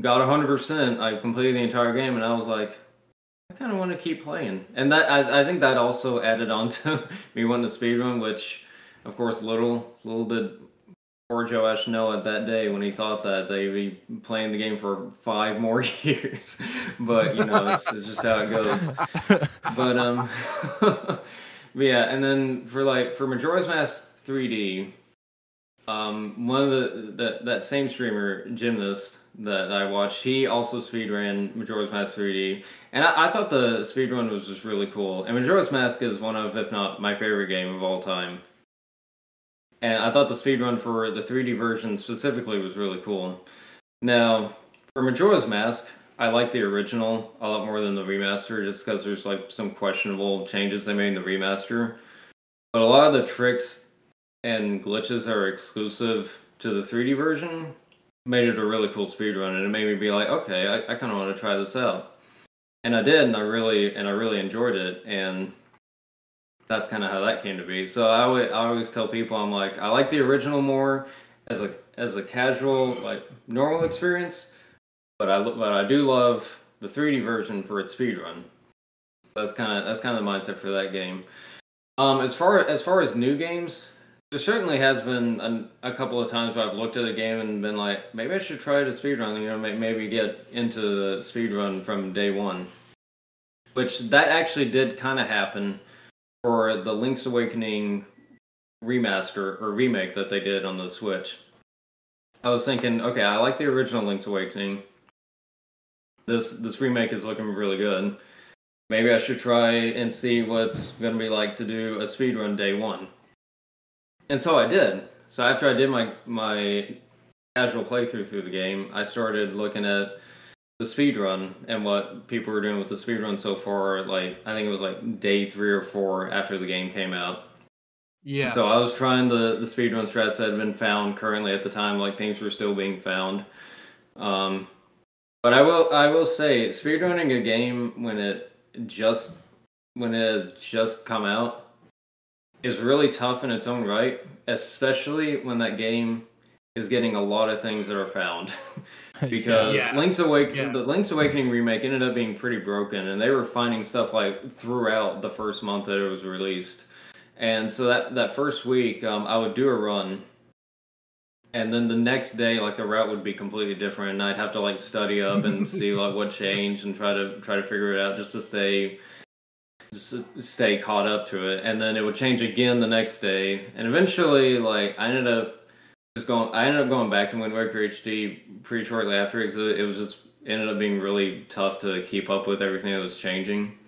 got 100%. I completed the entire game, and I was like, kind of want to keep playing, and that I, I think that also added on to me wanting to speedrun, which, of course, little little did poor Joe know at that day when he thought that they'd be playing the game for five more years. but you know, it's, it's just how it goes. but um, yeah, and then for like for Majora's Mask 3D, Um, one of the that that same streamer, Gymnast, that I watched, he also speedran Majora's Mask 3D, and I, I thought the speedrun was just really cool. And Majora's Mask is one of, if not my favorite game of all time. And I thought the speedrun for the 3D version specifically was really cool. Now, for Majora's Mask, I like the original a lot more than the remaster, just because there's like some questionable changes they made in the remaster. But a lot of the tricks and glitches are exclusive to the 3D version made it a really cool speedrun, and it made me be like, okay, I, I kind of want to try this out. And I did, and I really and I really enjoyed it, and that's kind of how that came to be. So I, w- I always tell people, I'm like, I like the original more as a as a casual like normal experience, but I but I do love the 3D version for its speedrun. That's kind of that's kind of the mindset for that game. Um, as far as far as new games, there certainly has been a, a, couple of times where I've looked at a game and been like, maybe I should try to speedrun. You know, maybe get into the speedrun from day one. Which that actually did kind of happen for the Link's Awakening remaster or remake that they did on the Switch. I was thinking, okay, I like the original Link's Awakening. This this remake is looking really good. Maybe I should try and see what's going to be like to do a speedrun day one. And so I did. So after I did my my casual playthrough through the game, I started looking at the speed run and what people were doing with the speed run so far. Like I think it was like day three or four after the game came out. Yeah. So I was trying the the speed run strats that had been found currently at the time. Like things were still being found. Um, but I will I will say speedrunning a game when it just when it has just come out is really tough in its own right, especially when that game is getting a lot of things that are found. because yeah. Link's Awakening, yeah. the Link's Awakening remake ended up being pretty broken, and they were finding stuff like throughout the first month that it was released. And so that that first week, um, I would do a run, and then the next day, like the route would be completely different, and I'd have to like study up and see like what changed and try to try to figure it out just to stay just stay caught up to it. And then it would change again the next day, and eventually, like I ended up just going. I ended up going back to Wind Waker HD pretty shortly after because it was just ended up being really tough to keep up with everything that was changing.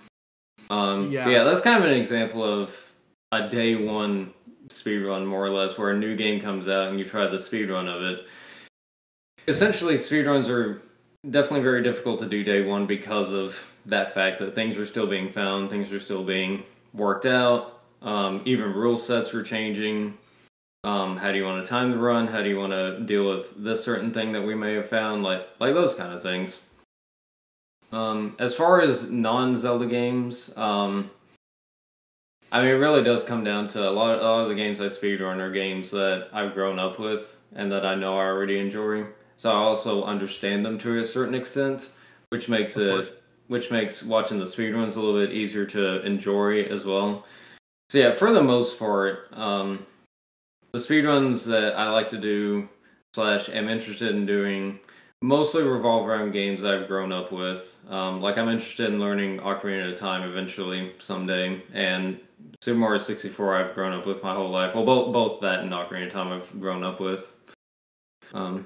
Um, yeah, yeah, that's kind of an example of a day one speed run, more or less, where a new game comes out and you try the speed run of it. Essentially, speed runs are definitely very difficult to do day one because of that fact that things are still being found, things are still being worked out. Um, even rule sets were changing. Um, how do you want to time the run? How do you want to deal with this certain thing that we may have found? Like like those kind of things. Um, as far as non Zelda games, um, I mean, it really does come down to a lot. Of, a lot of the games I speedrun are games that I've grown up with and that I know I already enjoy. So I also understand them to a certain extent, which makes it which makes watching the speedruns a little bit easier to enjoy as well. So yeah, for the most part, um, the speedruns that I like to do slash am interested in doing mostly revolve around games I've grown up with. Um, like I'm interested in learning Ocarina of Time eventually someday, and Super Mario 64 I've grown up with my whole life. Well, both both that and Ocarina of Time I've grown up with. Um,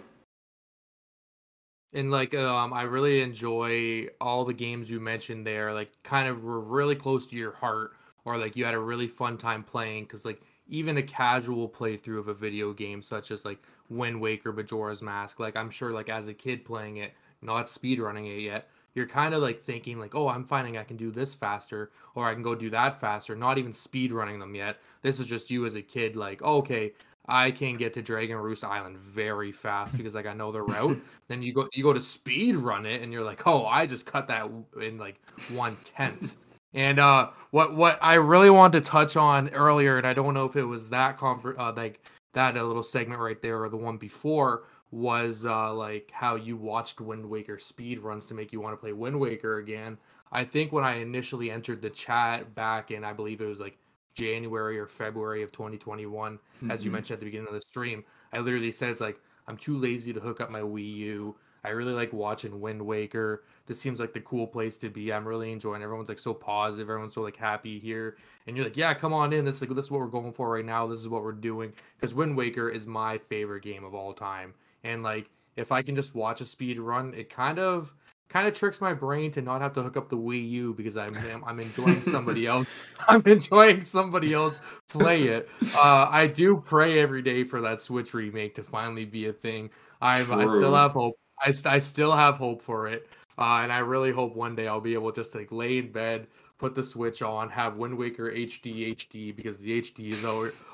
and like um i really enjoy all the games you mentioned there like kind of were really close to your heart or like you had a really fun time playing because like even a casual playthrough of a video game such as like wind waker majora's mask like i'm sure like as a kid playing it not speed running it yet you're kind of like thinking like oh i'm finding i can do this faster or i can go do that faster not even speed running them yet. This is just you as a kid like oh, okay I can get to Dragon Roost Island very fast because like I know the route. then you go you go to speed run it and you're like, oh, I just cut that in like one tenth. And uh, what what I really wanted to touch on earlier, and I don't know if it was that comfort uh, like that a little segment right there or the one before was uh, like how you watched Wind Waker speed runs to make you want to play Wind Waker again. I think when I initially entered the chat back in, I believe it was like January or February of 2021, mm-hmm. as you mm-hmm. mentioned at the beginning of the stream. I literally said it's like I'm too lazy to hook up my Wii U. I really like watching Wind Waker. This seems like the cool place to be. I'm really enjoying. Everyone's like so positive. Everyone's so like happy here, and you're like, yeah, come on in. This like this is what we're going for right now. This is what we're doing because Wind Waker is my favorite game of all time, and like if I can just watch a speed run, it kind of kind of tricks my brain to not have to hook up the Wii U because I'm I'm enjoying somebody else. I'm enjoying somebody else play it. Uh, I do pray every day for that Switch remake to finally be a thing. I'm I still have hope. I, I still have hope for it, uh, and I really hope one day I'll be able just to like lay in bed, put the Switch on, have Wind Waker HD HD because the HD is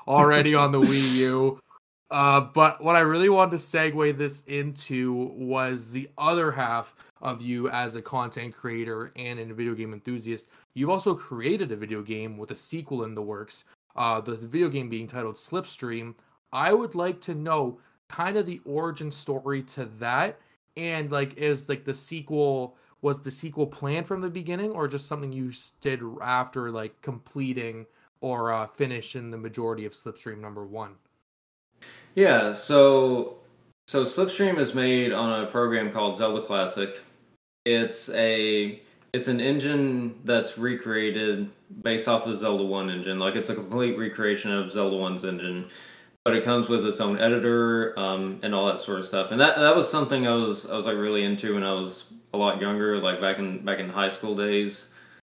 already on the Wii U. Uh, but what I really wanted to segue this into was the other half of you as a content creator and a video game enthusiast. You've also created a video game with a sequel in the works. Uh, the video game being titled Slipstream. I would like to know kind of the origin story to that, and like is like the sequel was the sequel planned from the beginning, or just something you did after like completing or uh, finishing the majority of Slipstream number one. Yeah, so so Slipstream is made on a program called Zelda Classic. It's a it's an engine that's recreated based off the Zelda 1 engine. Like it's a complete recreation of Zelda 1's engine, but it comes with its own editor um, and all that sort of stuff. And that that was something I was I was like really into when I was a lot younger, like back in back in high school days.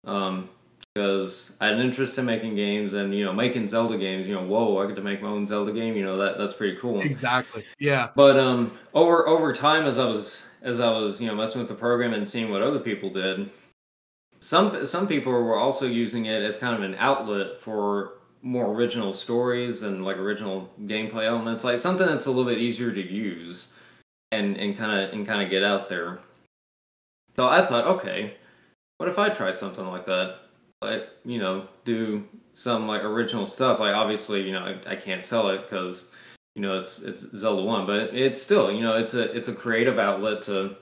Um, because I had an interest in making games and you know making Zelda games. You know, whoa, I get to make my own Zelda game. You know that that's pretty cool. Exactly. Yeah. But um, over over time, as I was as I was you know messing with the program and seeing what other people did, some some people were also using it as kind of an outlet for more original stories and like original gameplay elements, like something that's a little bit easier to use and and kind of and kind of get out there. So I thought, okay, what if I try something like that? Like you know, do some like original stuff. Like obviously, you know, I, I can't sell it because you know it's it's Zelda One, but it's still you know it's a it's a creative outlet to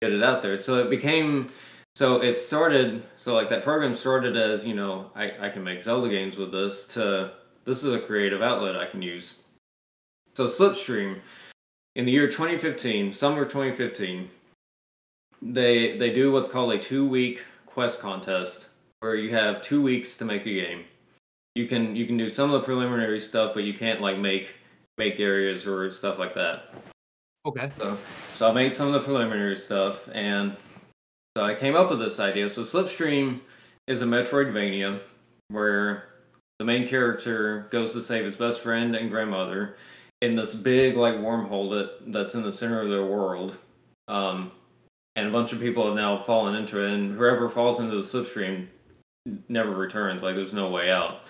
get it out there. So it became so it started so like that program started as you know I I can make Zelda games with this to this is a creative outlet I can use. So Slipstream in the year 2015, summer 2015, they they do what's called a two week quest contest where you have two weeks to make a game. You can you can do some of the preliminary stuff, but you can't like make make areas or stuff like that. Okay. So so I made some of the preliminary stuff, and so I came up with this idea. So Slipstream is a Metroidvania where the main character goes to save his best friend and grandmother in this big like wormhole that that's in the center of their world. Um, and a bunch of people have now fallen into it, and whoever falls into the slipstream never returns. Like there's no way out.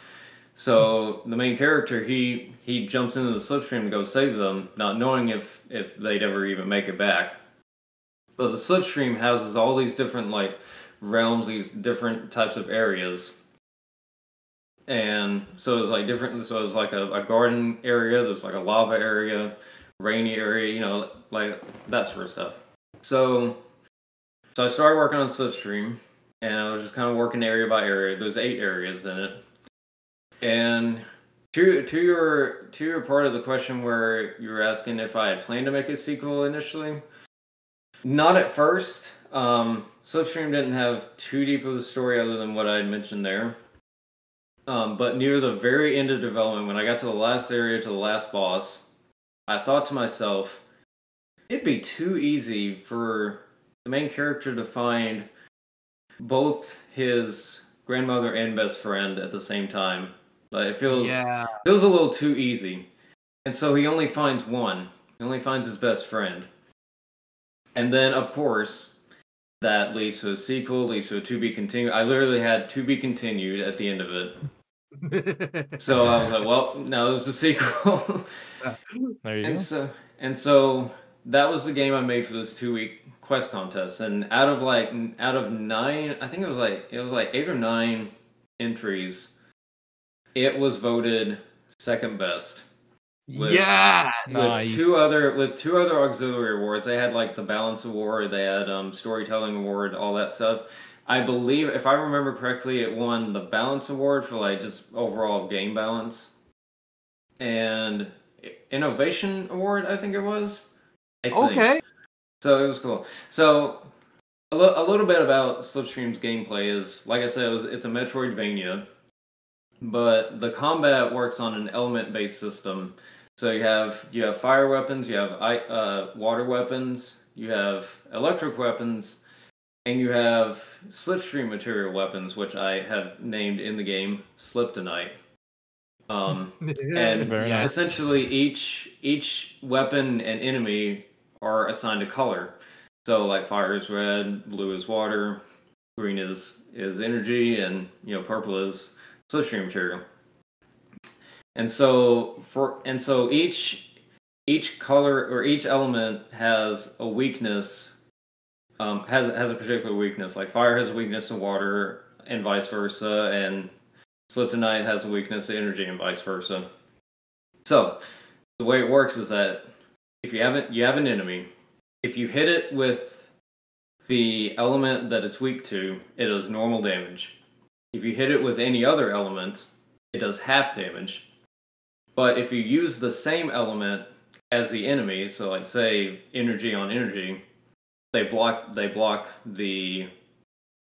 So the main character he he jumps into the slipstream to go save them, not knowing if if they'd ever even make it back. But the slipstream houses all these different like realms, these different types of areas. And so it's like different. So it's like a, a garden area. There's like a lava area, rainy area. You know, like that sort of stuff. So, so I started working on Slipstream, and I was just kind of working area by area. There's eight areas in it, and to to your to your part of the question where you were asking if I had planned to make a sequel initially, not at first. Um, Slipstream didn't have too deep of a story other than what I had mentioned there. Um, but near the very end of development, when I got to the last area to the last boss, I thought to myself, it'd be too easy for the main character to find both his grandmother and best friend at the same time. Like, it feels Yeah. feels a little too easy. And so he only finds one. He only finds his best friend. And then of course that leads to a sequel, leads to a to be continued. I literally had to be continued at the end of it. So I was like, well, now there's a sequel. There you and go. so and so that was the game I made for this two week quest contest. And out of like out of nine, I think it was like it was like eight or nine entries. It was voted second best. With- yes. Nice. With two other with two other auxiliary awards, they had like the balance award, they had um, storytelling award, all that stuff. I believe, if I remember correctly, it won the balance award for like just overall game balance, and innovation award. I think it was. I think. Okay. So it was cool. So a, lo- a little bit about Slipstream's gameplay is, like I said, it was, it's a Metroidvania, but the combat works on an element-based system. So you have you have fire weapons, you have uh, water weapons, you have electric weapons, and you have slipstream material weapons, which I have named in the game Sliptonite. Um, and Very nice. essentially, each each weapon and enemy are assigned a color. So, like fire is red, blue is water, green is is energy, and you know purple is slipstream material. And so for and so each each color or each element has a weakness um, has has a particular weakness. Like fire has a weakness to water, and vice versa, and Sliptonite has a weakness to energy, and vice versa. So the way it works is that if you haven't you have an enemy, if you hit it with the element that it's weak to, it does normal damage. If you hit it with any other element, it does half damage. But if you use the same element as the enemy, so like say energy on energy, they block they block the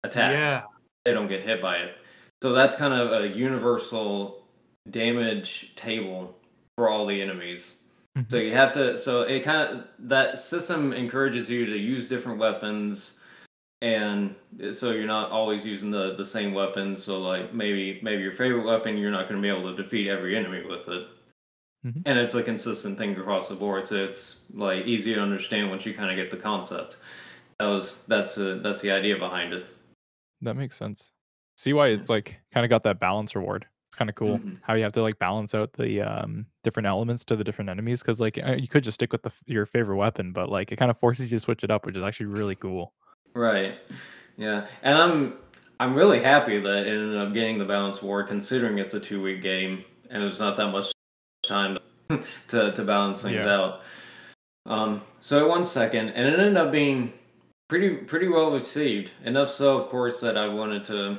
attack. Yeah. They don't get hit by it. So that's kind of a universal damage table for all the enemies. Mhm. So you have to so it kind of that system encourages you to use different weapons and so you're not always using the the same weapon so like maybe maybe your favorite weapon you're not going to be able to defeat every enemy with it Mhm. and it's a consistent thing across the board so it's like easy to understand once you kind of get the concept that was that's a, that's the idea behind it That makes sense. See why it's like kind of got that balance reward. It's kind of cool Mhm. how you have to like balance out the um different elements to the different enemies because like uh, you could just stick with the your favorite weapon, but like it kind of forces you to switch it up, which is actually really cool. Right. Yeah. And I'm I'm really happy that it ended up getting the balance war, considering it's a two week game and there's not that much time to to balance things Yeah. out. Um so it won second and it ended up being pretty pretty well received. Enough so of course that I wanted to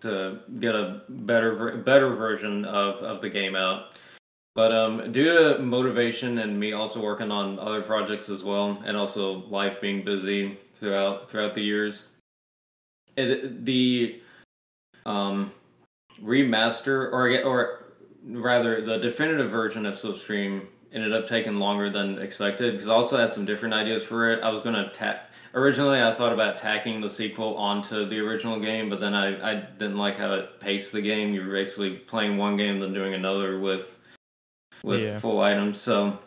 to get a better better version of, of the game out. But um, due to motivation and me also working on other projects as well, and also life being busy throughout throughout the years, it the um, remaster or or rather the definitive version of Slipstream ended up taking longer than expected because I also had some different ideas for it. I was gonna tack originally I thought about tacking the sequel onto the original game, but then I, I didn't like how it paced the game. You're basically playing one game then doing another with with Yeah. full items. So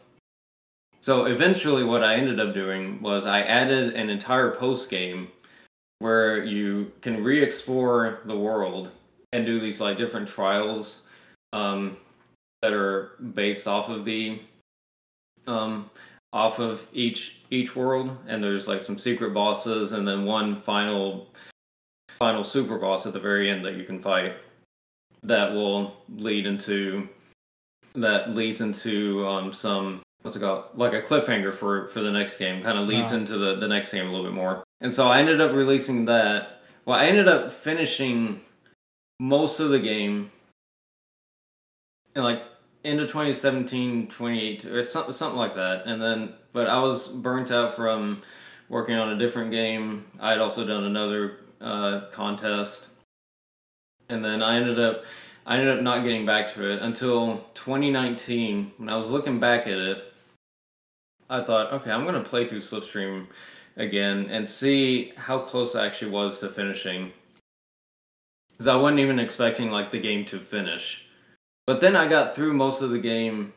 so eventually what I ended up doing was I added an entire post game where you can re-explore the world and do these like different trials um, that are based off of the um, off of each each world. And there's like some secret bosses and then one final final super boss at the very end that you can fight that will lead into that leads into um, some what's it called like a cliffhanger for for the next game kind of leads Ah. into the the next game a little bit more. And so i ended up releasing that. Well i ended up finishing most of the game in like into 2017 28 or something something like that. And then but i was burnt out from working on a different game. I had also done another uh, contest. And then i ended up I ended up not getting back to it until 2019. When I was looking back at it, I thought, okay, I'm going to play through Slipstream again and see how close I actually was to finishing. Because I wasn't even expecting like the game to finish. But then I got through most of the game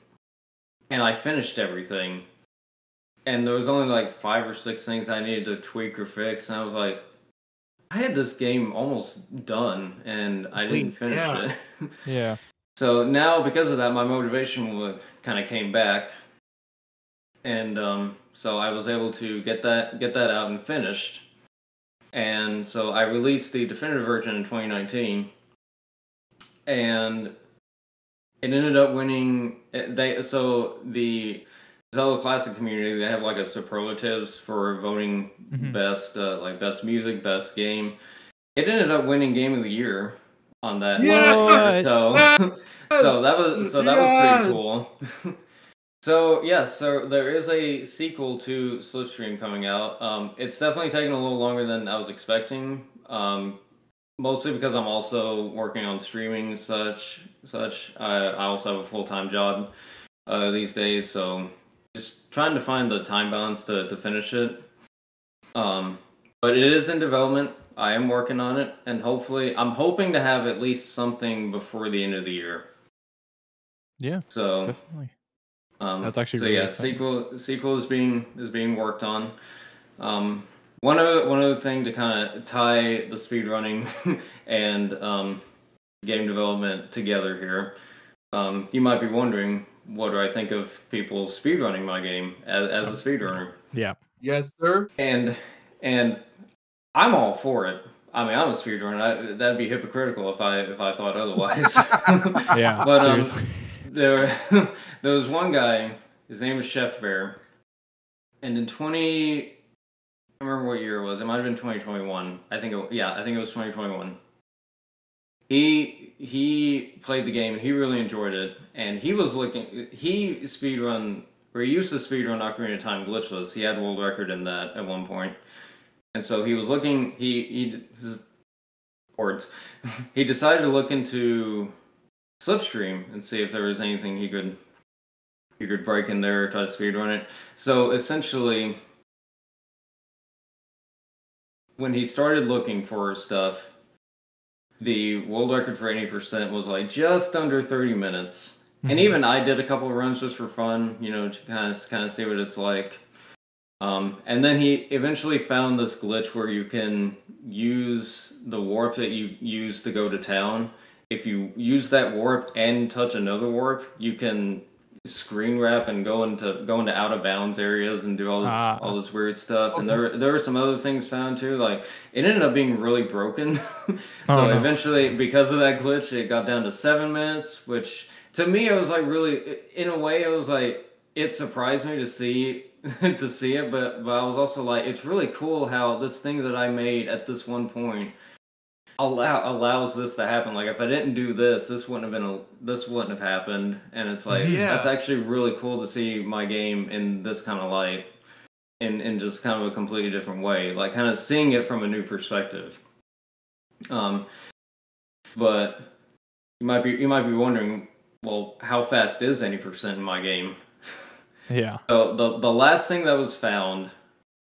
and I finished everything. And there was only like five or six things I needed to tweak or fix. And I was like, I had this game almost done and I didn't finish yeah. it. Yeah. So now, because of that, my motivation kind of came back, and um, so I was able to get that get that out and finished. And so I released the definitive version in 2019, and it ended up winning. They so the Zelda Classic community they have like a superlatives for voting Mhm. best uh, like best music, best game. It ended up winning game of the year on that. Yeah! So so that was so that was pretty cool. So yes, so there is a sequel to Slipstream coming out. Um, it's definitely taken a little longer than I was expecting. Um, mostly because I'm also working on streaming such such. I, I also have a full time job uh, these days, so just trying to find the time balance to, to finish it. Um, but it is in development. I am working on it, and hopefully, I'm hoping to have at least something before the end of the year. Yeah, So definitely. Um, That's actually so really yeah. exciting. Sequel sequel is being is being worked on. Um, one other one other thing to kind of tie the speedrunning and um, game development together here. Um, you might be wondering, what do I think of people speedrunning my game as, as a speedrunner? Yeah. Yes, sir. And and I'm all for it. I mean, I'm a speedrunner. I, that'd be hypocritical if I if I thought otherwise. Yeah. But, um, seriously. There, there was one guy. His name was Chef Bear, and in twenty, I remember what year it was. It might have been twenty twenty one. I think. It, yeah, I think it was twenty twenty one. He he played the game and he really enjoyed it. And he was looking. He speedrun or he used to speedrun Ocarina of Time glitchless. He had world record in that at one point. And so he was looking. He he his words. he decided to look into Slipstream and see if there was anything he could he could break in there, try to speedrun it. So essentially, when he started looking for stuff, the world record for eighty percent was like just under thirty minutes. And Mhm. even I did a couple of runs just for fun, you know, to kind of kind of see what it's like. Um, and then he eventually found this glitch where you can use the warp that you use to go to town. If you use that warp and touch another warp, you can screen wrap and go into go into out of bounds areas and do all this Ah. all this weird stuff. And there there were some other things found too. Like it ended up being really broken. so Oh, no. eventually, because of that glitch, it got down to seven minutes, which to me it was like really in a way it was like it surprised me to see to see it but but i was also like it's really cool how this thing that i made at this one point allow allows this to happen like if i didn't do this this wouldn't have been a, this wouldn't have happened and it's like Yeah. that's actually really cool to see my game in this kind of light in in just kind of a completely different way like kind of seeing it from a new perspective um but you might be you might be wondering well how fast is any percent in my game Yeah. so the the last thing that was found,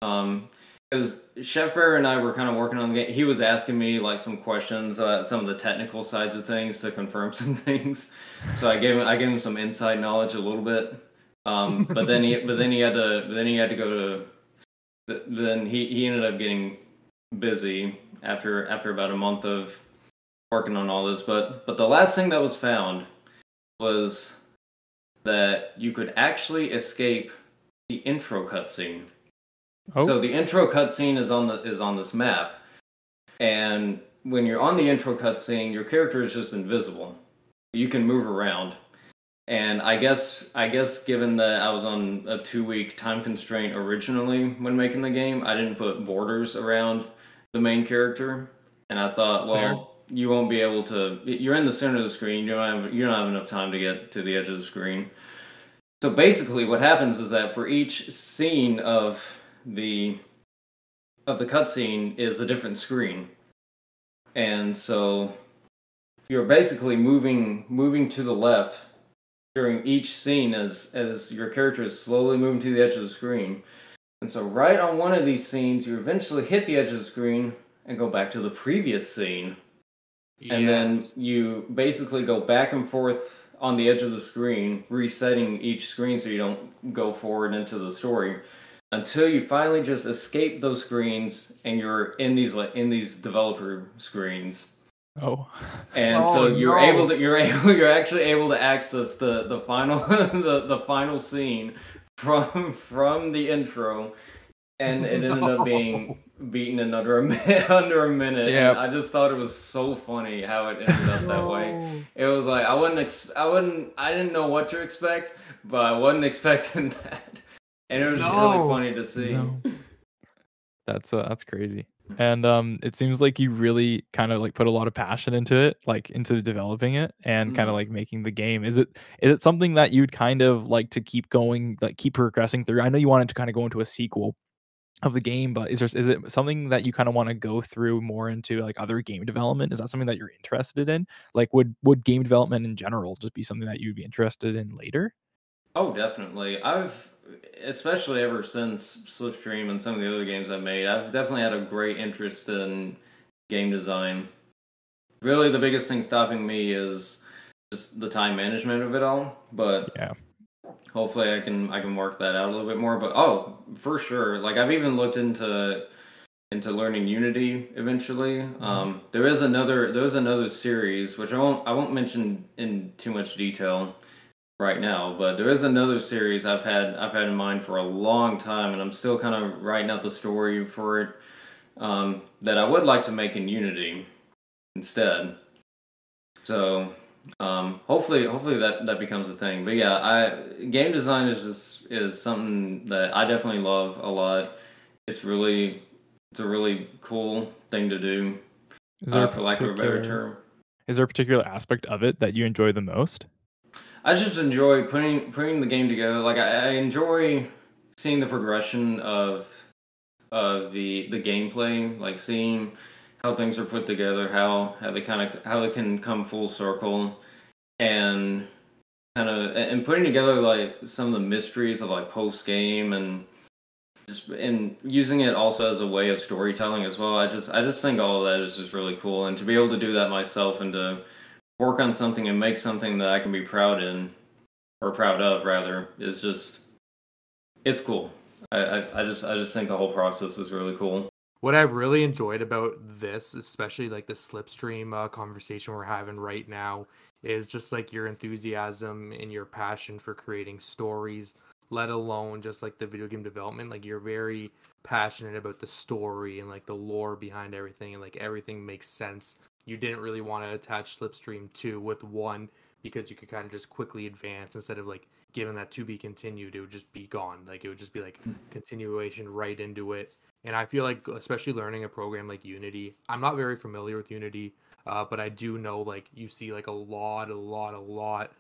um, because Chef Bear and I were kind of working on the game. He was asking me like some questions about some of the technical sides of things to confirm some things. So I gave him I gave him some inside knowledge a little bit. Um, but then he but then he had to then he had to go to then he he ended up getting busy after after about a month of working on all this. But but the last thing that was found was that you could actually escape the intro cutscene. Oh. So the intro cutscene is on the is on this map, and when you're on the intro cutscene, your character is just invisible. You can move around, and I guess I guess given that I was on a two week time constraint originally when making the game, I didn't put borders around the main character, and I thought, well, you won't be able to. You're in the center of the screen. You don't have you don't have enough time to get to the edge of the screen. So basically, what happens is that for each scene of the of the cutscene is a different screen, and so you're basically moving moving to the left during each scene as as your character is slowly moving to the edge of the screen. And so, right on one of these scenes, you eventually hit the edge of the screen and go back to the previous scene Yeah. and then you basically go back and forth on the edge of the screen, resetting each screen so you don't go forward into the story until you finally just escape those screens and you're in these like in these developer screens. Oh. And Oh, so you're no. able to you're able you're actually able to access the the final the, the final scene from from the intro and it ended up being beaten in under a minute under a minute. Yeah, I just thought it was so funny how it ended up that way. It was like I wouldn't ex- I wouldn't I didn't know what to expect, but I wasn't expecting that. And it was just really funny to see. No. That's uh, that's crazy. and um it seems like you really kind of like put a lot of passion into it like into developing it and mm. kind of like making the game is it is it something that you'd kind of like to keep going like keep progressing through i know you wanted to kind of go into a sequel of the game but is there is it something that you kind of want to go through more into like other game development is that something that you're interested in like would would game development in general just be something that you'd be interested in later oh definitely i've especially ever since slipstream and some of the other games I've made i've definitely had a great interest in game design really the biggest thing stopping me is just the time management of it all but yeah hopefully I can I can work that out a little bit more. But oh, for sure. Like I've even looked into into learning Unity eventually. Mm-hmm. Um, there is another there is another series which I won't I won't mention in too much detail right now, but there is another series I've had I've had in mind for a long time, and I'm still kind of writing out the story for it um, that I would like to make in Unity instead. So um, hopefully, hopefully that that becomes a thing. But yeah, I game design is just is something that I definitely love a lot. It's really it's a really cool thing to do. Is there uh, for lack of a better term. Is there a particular aspect of it that you enjoy the most? I just enjoy putting putting the game together. Like I, I enjoy seeing the progression of of the the gameplay, like seeing how things are put together, how how they kind of how they can come full circle, and kind of and putting together like some of the mysteries of like post game and just and using it also as a way of storytelling as well. I just I just think all of that is just really cool, and to be able to do that myself and to work on something and make something that I can be proud in or proud of rather is just it's cool. I, I, I just I just think the whole process is really cool what I've really enjoyed about this, especially like the Slipstream uh, conversation we're having right now, is just like your enthusiasm and your passion for creating stories, let alone just like the video game development. Like you're very passionate about the story and like the lore behind everything, and like everything makes sense. You didn't really want to attach Slipstream 2 with one because you could kind of just quickly advance instead of like given that to be continued, it would just be gone. Like it would just be like continuation right into it and I feel like, especially learning a program like Unity, I'm not very familiar with Unity, uh, but I do know like you see like a lot, a lot, a lot,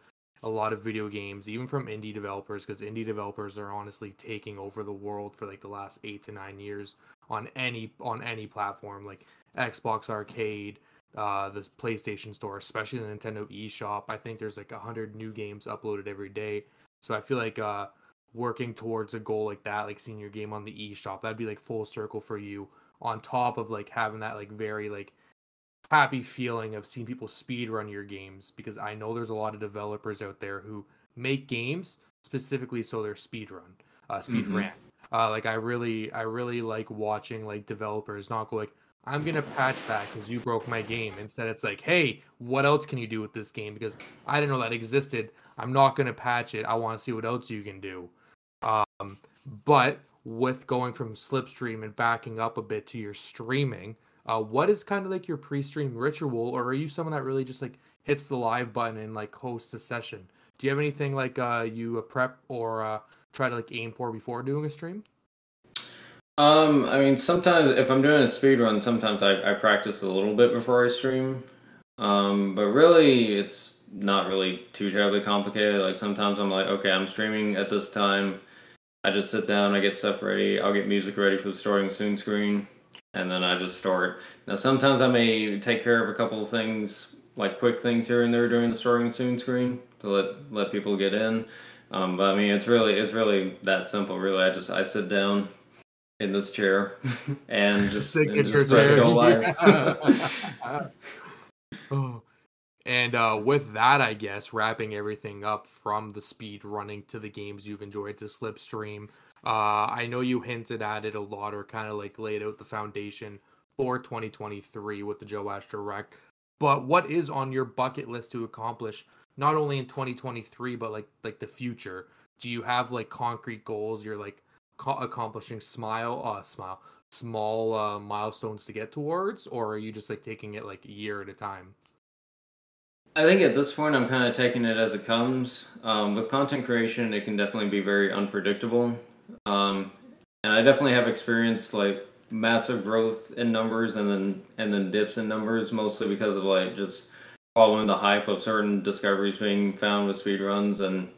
a lot of video games, even from indie developers, because indie developers are honestly taking over the world for like the last eight to nine years on any on any platform, like Xbox Arcade, uh, the PlayStation Store, especially the Nintendo eShop. I think there's like a hundred new games uploaded every day. So I feel like uh, working towards a goal like that, like seeing your game on the eShop, that'd be like full circle for you. On top of like having that like very like happy feeling of seeing people speed run your games because I know there's a lot of developers out there who make games specifically so they're speed run, uh, speed mm-hmm. ran. Uh, like I really, I really like watching like developers not go like, I'm gonna patch that because you broke my game. Instead, it's like, hey, what else can you do with this game? Because I didn't know that existed. I'm not gonna patch it. I want to see what else you can do. Um, but with going from Slipstream and backing up a bit to your streaming, uh, what is kind of like your pre-stream ritual, or are you someone that really just like hits the live button and like hosts a session? Do you have anything like uh, you uh, prep or uh, try to like aim for before doing a stream? Um, I mean, sometimes if I'm doing a speed run, sometimes I, I practice a little bit before I stream. Um, but really, it's not really too terribly complicated. Like sometimes I'm like, okay, I'm streaming at this time. I just sit down, I get stuff ready, I'll get music ready for the starting soon screen, and then I just start. Now, sometimes I may take care of a couple of things, like quick things here and there during the starting soon screen to let let people get in. Um, but I mean, it's really it's really that simple. Really, I just I sit down in this chair and just, and just press go live. oh. And uh, with that, I guess wrapping everything up from the speed running to the games you've enjoyed to Slipstream. Uh, I know you hinted at it a lot, or kind of like laid out the foundation for 2023 with the Joaish Direct. But what is on your bucket list to accomplish, not only in 2023, but like like the future? Do you have like concrete goals? You're like co- accomplishing smile, uh, smile, small uh, milestones to get towards, or are you just like taking it like a year at a time? I think at this point, I'm kind of taking it as it comes. Um, with content creation, it can definitely be very unpredictable. Um, and I definitely have experienced like massive growth in numbers and then and then dips in numbers mostly because of like just following the hype of certain discoveries being found with speedruns and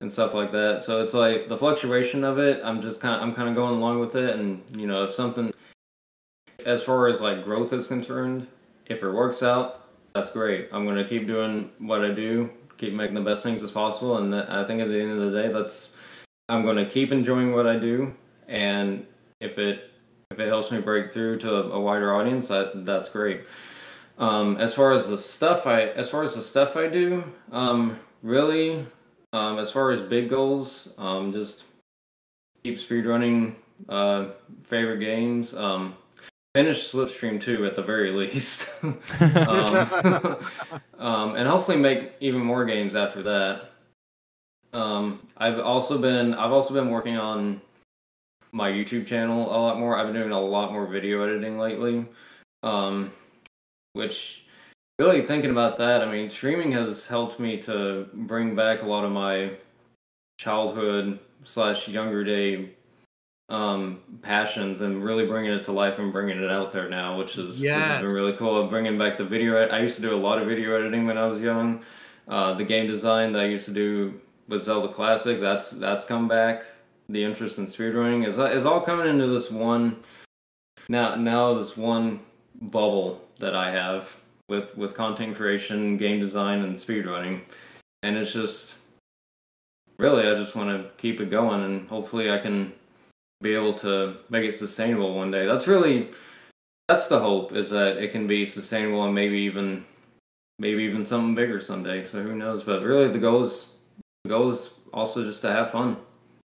and stuff like that. So it's like the fluctuation of it. I'm just kind of I'm kind of going along with it, and you know if something as far as like growth is concerned, if it works out, that's great. I'm gonna keep doing what I do, keep making the best things as possible, and I think at the end of the day, that's I'm gonna keep enjoying what I do, and if it if it helps me break through to a, wider audience, that that's great. Um, as far as the stuff I as far as the stuff I do, um, really, um, as far as big goals, um, just keep speedrunning uh, favorite games. Um, finish Slipstream 2 at the very least. um, um, and hopefully make even more games after that. Um, I've also been I've also been working on my YouTube channel a lot more. I've been doing a lot more video editing lately. Um, which really thinking about that, I mean, streaming has helped me to bring back a lot of my childhood slash younger day um, passions and really bringing it to life and bringing it out there now, which is yes. which has been really cool. Bringing back the video. Ed- I used to do a lot of video editing when I was young. Uh, the game design that I used to do with Zelda Classic, that's that's come back. The interest in speedrunning is is all coming into this one now now this one bubble that I have with with content creation, game design, and speedrunning, and it's just really I just want to keep it going and hopefully I can be able to make it sustainable one day. That's really that's the hope is that it can be sustainable and maybe even maybe even something bigger someday. So who knows? But really the goal is the goal is also just to have fun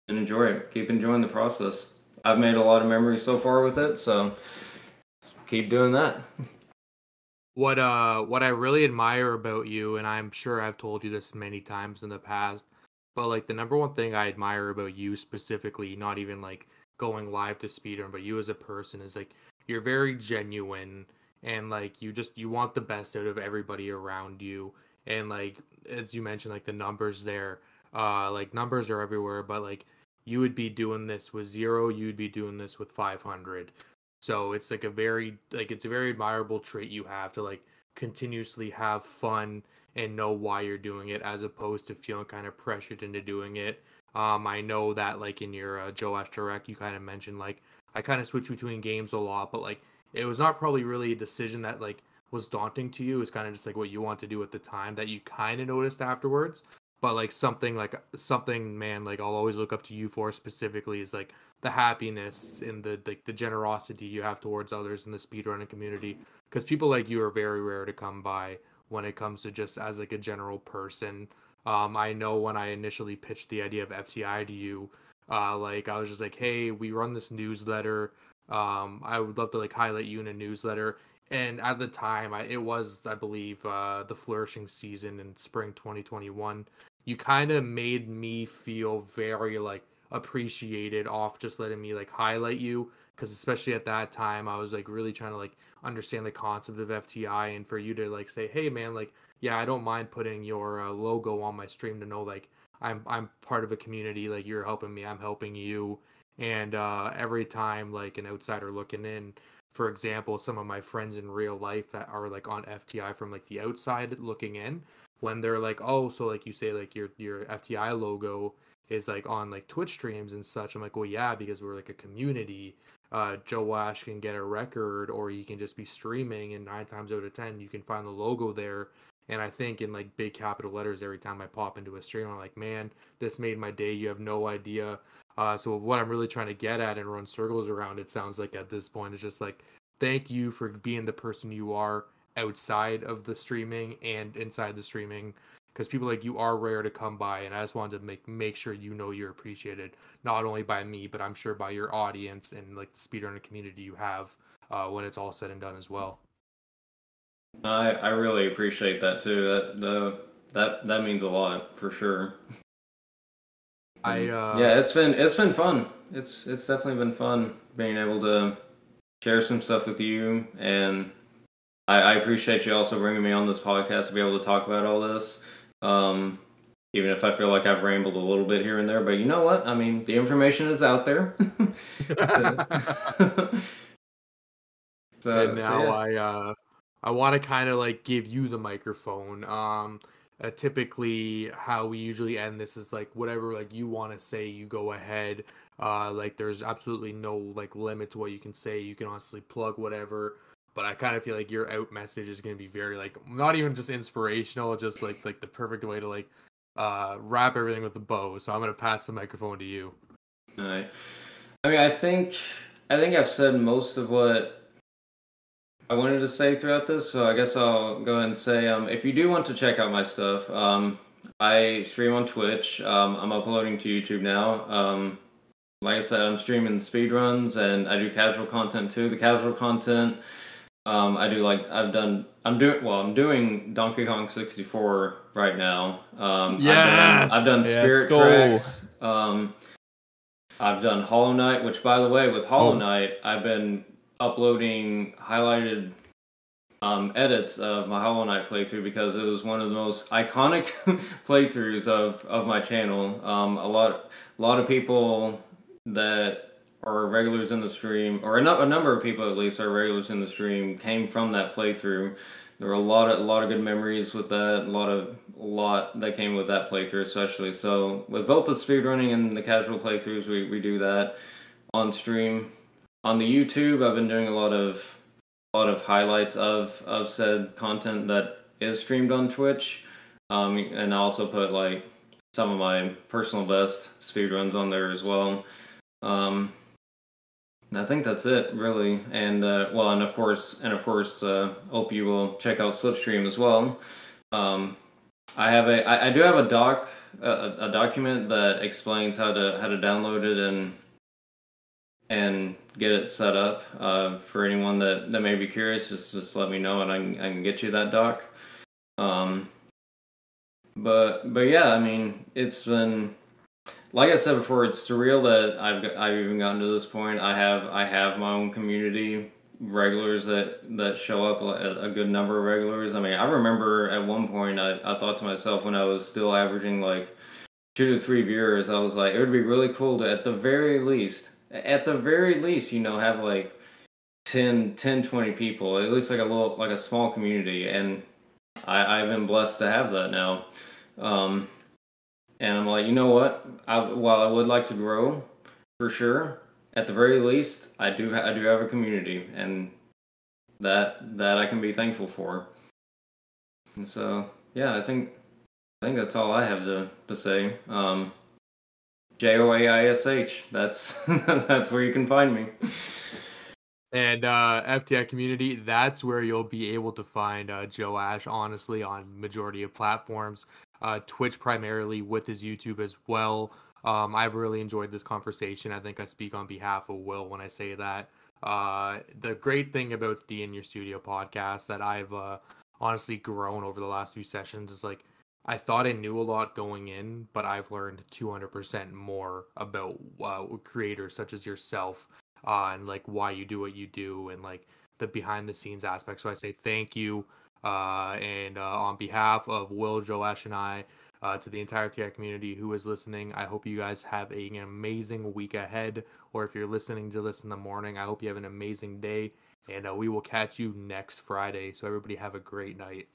and enjoy it. Keep enjoying the process. I've made a lot of memories so far with it, so keep doing that. What uh what I really admire about you, and I'm sure I've told you this many times in the past, but like the number one thing I admire about you specifically, not even like going live to speedrun, but you as a person is like you're very genuine and like you just you want the best out of everybody around you. And like as you mentioned like the numbers there uh like numbers are everywhere but like you would be doing this with zero you'd be doing this with 500 so it's like a very like it's a very admirable trait you have to like continuously have fun and know why you're doing it as opposed to feeling kind of pressured into doing it um, I know that like in your uh, Joaish you kind of mentioned like I kind of switch between games a lot, but like it was not probably really a decision that like was daunting to you. It's kind of just like what you want to do at the time that you kind of noticed afterwards. But like something like something, man, like I'll always look up to you for specifically is like the happiness and the like the generosity you have towards others in the speedrunning community. Because people like you are very rare to come by when it comes to just as like a general person um, I know when I initially pitched the idea of FTI to you, uh, like I was just like, hey, we run this newsletter. Um, I would love to like highlight you in a newsletter. And at the time, I, it was, I believe, uh, the flourishing season in spring 2021. You kind of made me feel very like appreciated off just letting me like highlight you because especially at that time i was like really trying to like understand the concept of fti and for you to like say hey man like yeah, I don't mind putting your uh, logo on my stream to know like I'm I'm part of a community. Like you're helping me, I'm helping you. And uh, every time like an outsider looking in, for example, some of my friends in real life that are like on FTI from like the outside looking in, when they're like, oh, so like you say like your your FTI logo is like on like Twitch streams and such. I'm like, well, yeah, because we're like a community. Uh, Joaish can get a record, or he can just be streaming, and nine times out of ten, you can find the logo there and I think in like big capital letters every time I pop into a stream, I'm like, man, this made my day. You have no idea. Uh, so what I'm really trying to get at and run circles around, it sounds like at this point, is just like, thank you for being the person you are outside of the streaming and inside the streaming because people like you are rare to come by and i just wanted to make make sure you know you're appreciated not only by me but i'm sure by your audience and like the speedrunner community you have uh, when it's all said and done as well I I really appreciate that too. That the that that means a lot for sure. I uh... yeah, it's been it's been fun. It's it's definitely been fun being able to share some stuff with you, and I, I appreciate you also bringing me on this podcast to be able to talk about all this. Um, even if I feel like I've rambled a little bit here and there. But you know what? I mean, the information is out there. so, and now so, yeah. I uh, I want to kind of like give you the microphone. Um, uh, typically, how we usually end this is like whatever like you want to say, you go ahead. Uh, like there's absolutely no like limit to what you can say. You can honestly plug whatever. But I kind of feel like your out message is going to be very like not even just inspirational, just like like the perfect way to like uh, wrap everything with a bow. So I'm going to pass the microphone to you. All right. I mean, I think I think I've said most of what I wanted to say throughout this. So I guess I'll go ahead and say, um, if you do want to check out my stuff, um, I stream on Twitch. Um, I'm uploading to YouTube now. Um, like I said, I'm streaming speed runs and I do casual content too. The casual content, um, I do like I've done. I'm doing well. I'm doing Donkey Kong 64 right now. Um, yes! I've done, I've done Spirit Tracks. Um, I've done Hollow Knight, which by the way, with Hollow oh. Knight, I've been uploading highlighted um, edits of my Hollow Knight playthrough because it was one of the most iconic playthroughs of, of my channel. Um, a lot a lot of people that are regulars in the stream, or a, a number of people at least are regulars in the stream, came from that playthrough there were a lot of a lot of good memories with that. A lot of a lot that came with that playthrough, especially. So with both the speedrunning and the casual playthroughs, we, we do that on stream. On the YouTube, I've been doing a lot of a lot of highlights of of said content that is streamed on Twitch, um, and I also put like some of my personal best speedruns on there as well. Um, I think that's it, really. And uh, well, and of course, and of course, uh, hope you will check out Slipstream as well. Um, I have a, I, I do have a doc, a, a, document that explains how to how to download it and and get it set up. Uh, for anyone that, that may be curious, just just let me know and I can, I can get you that doc. Um, but but yeah, I mean, it's been like I said before, it's surreal that I've I've even gotten to this point. I have I have my own community regulars that that show up a, good number of regulars. I mean, I remember at one point I, I thought to myself when I was still averaging like two to three viewers, I was like, it would be really cool to at the very least, at the very least, you know, have like 10, 10 20 people, at least like a little like a small community, and I, I've been blessed to have that now. Um, and I'm like, you know what? I, while I would like to grow, for sure, at the very least, I do ha- I do have a community, and that that I can be thankful for. And so, yeah, I think I think that's all I have to to say. Um, J O A I S H. That's that's where you can find me. And uh, FTI community, that's where you'll be able to find uh, Joaish, honestly, on majority of platforms uh, Twitch primarily with his YouTube as well. Um, I've really enjoyed this conversation. I think I speak on behalf of Will when I say that. Uh, the great thing about the In Your Studio podcast that I've uh, honestly grown over the last few sessions is like I thought I knew a lot going in, but I've learned 200% more about uh, creators such as yourself uh, and like why you do what you do and like the behind the scenes aspect. So I say thank you and uh, on behalf of Will, Joaish, and I, uh, to the entire TI community who is listening, I hope you guys have an amazing week ahead. Or if you're listening to this in the morning, I hope you have an amazing day. And uh, we will catch you next Friday. So, everybody, have a great night.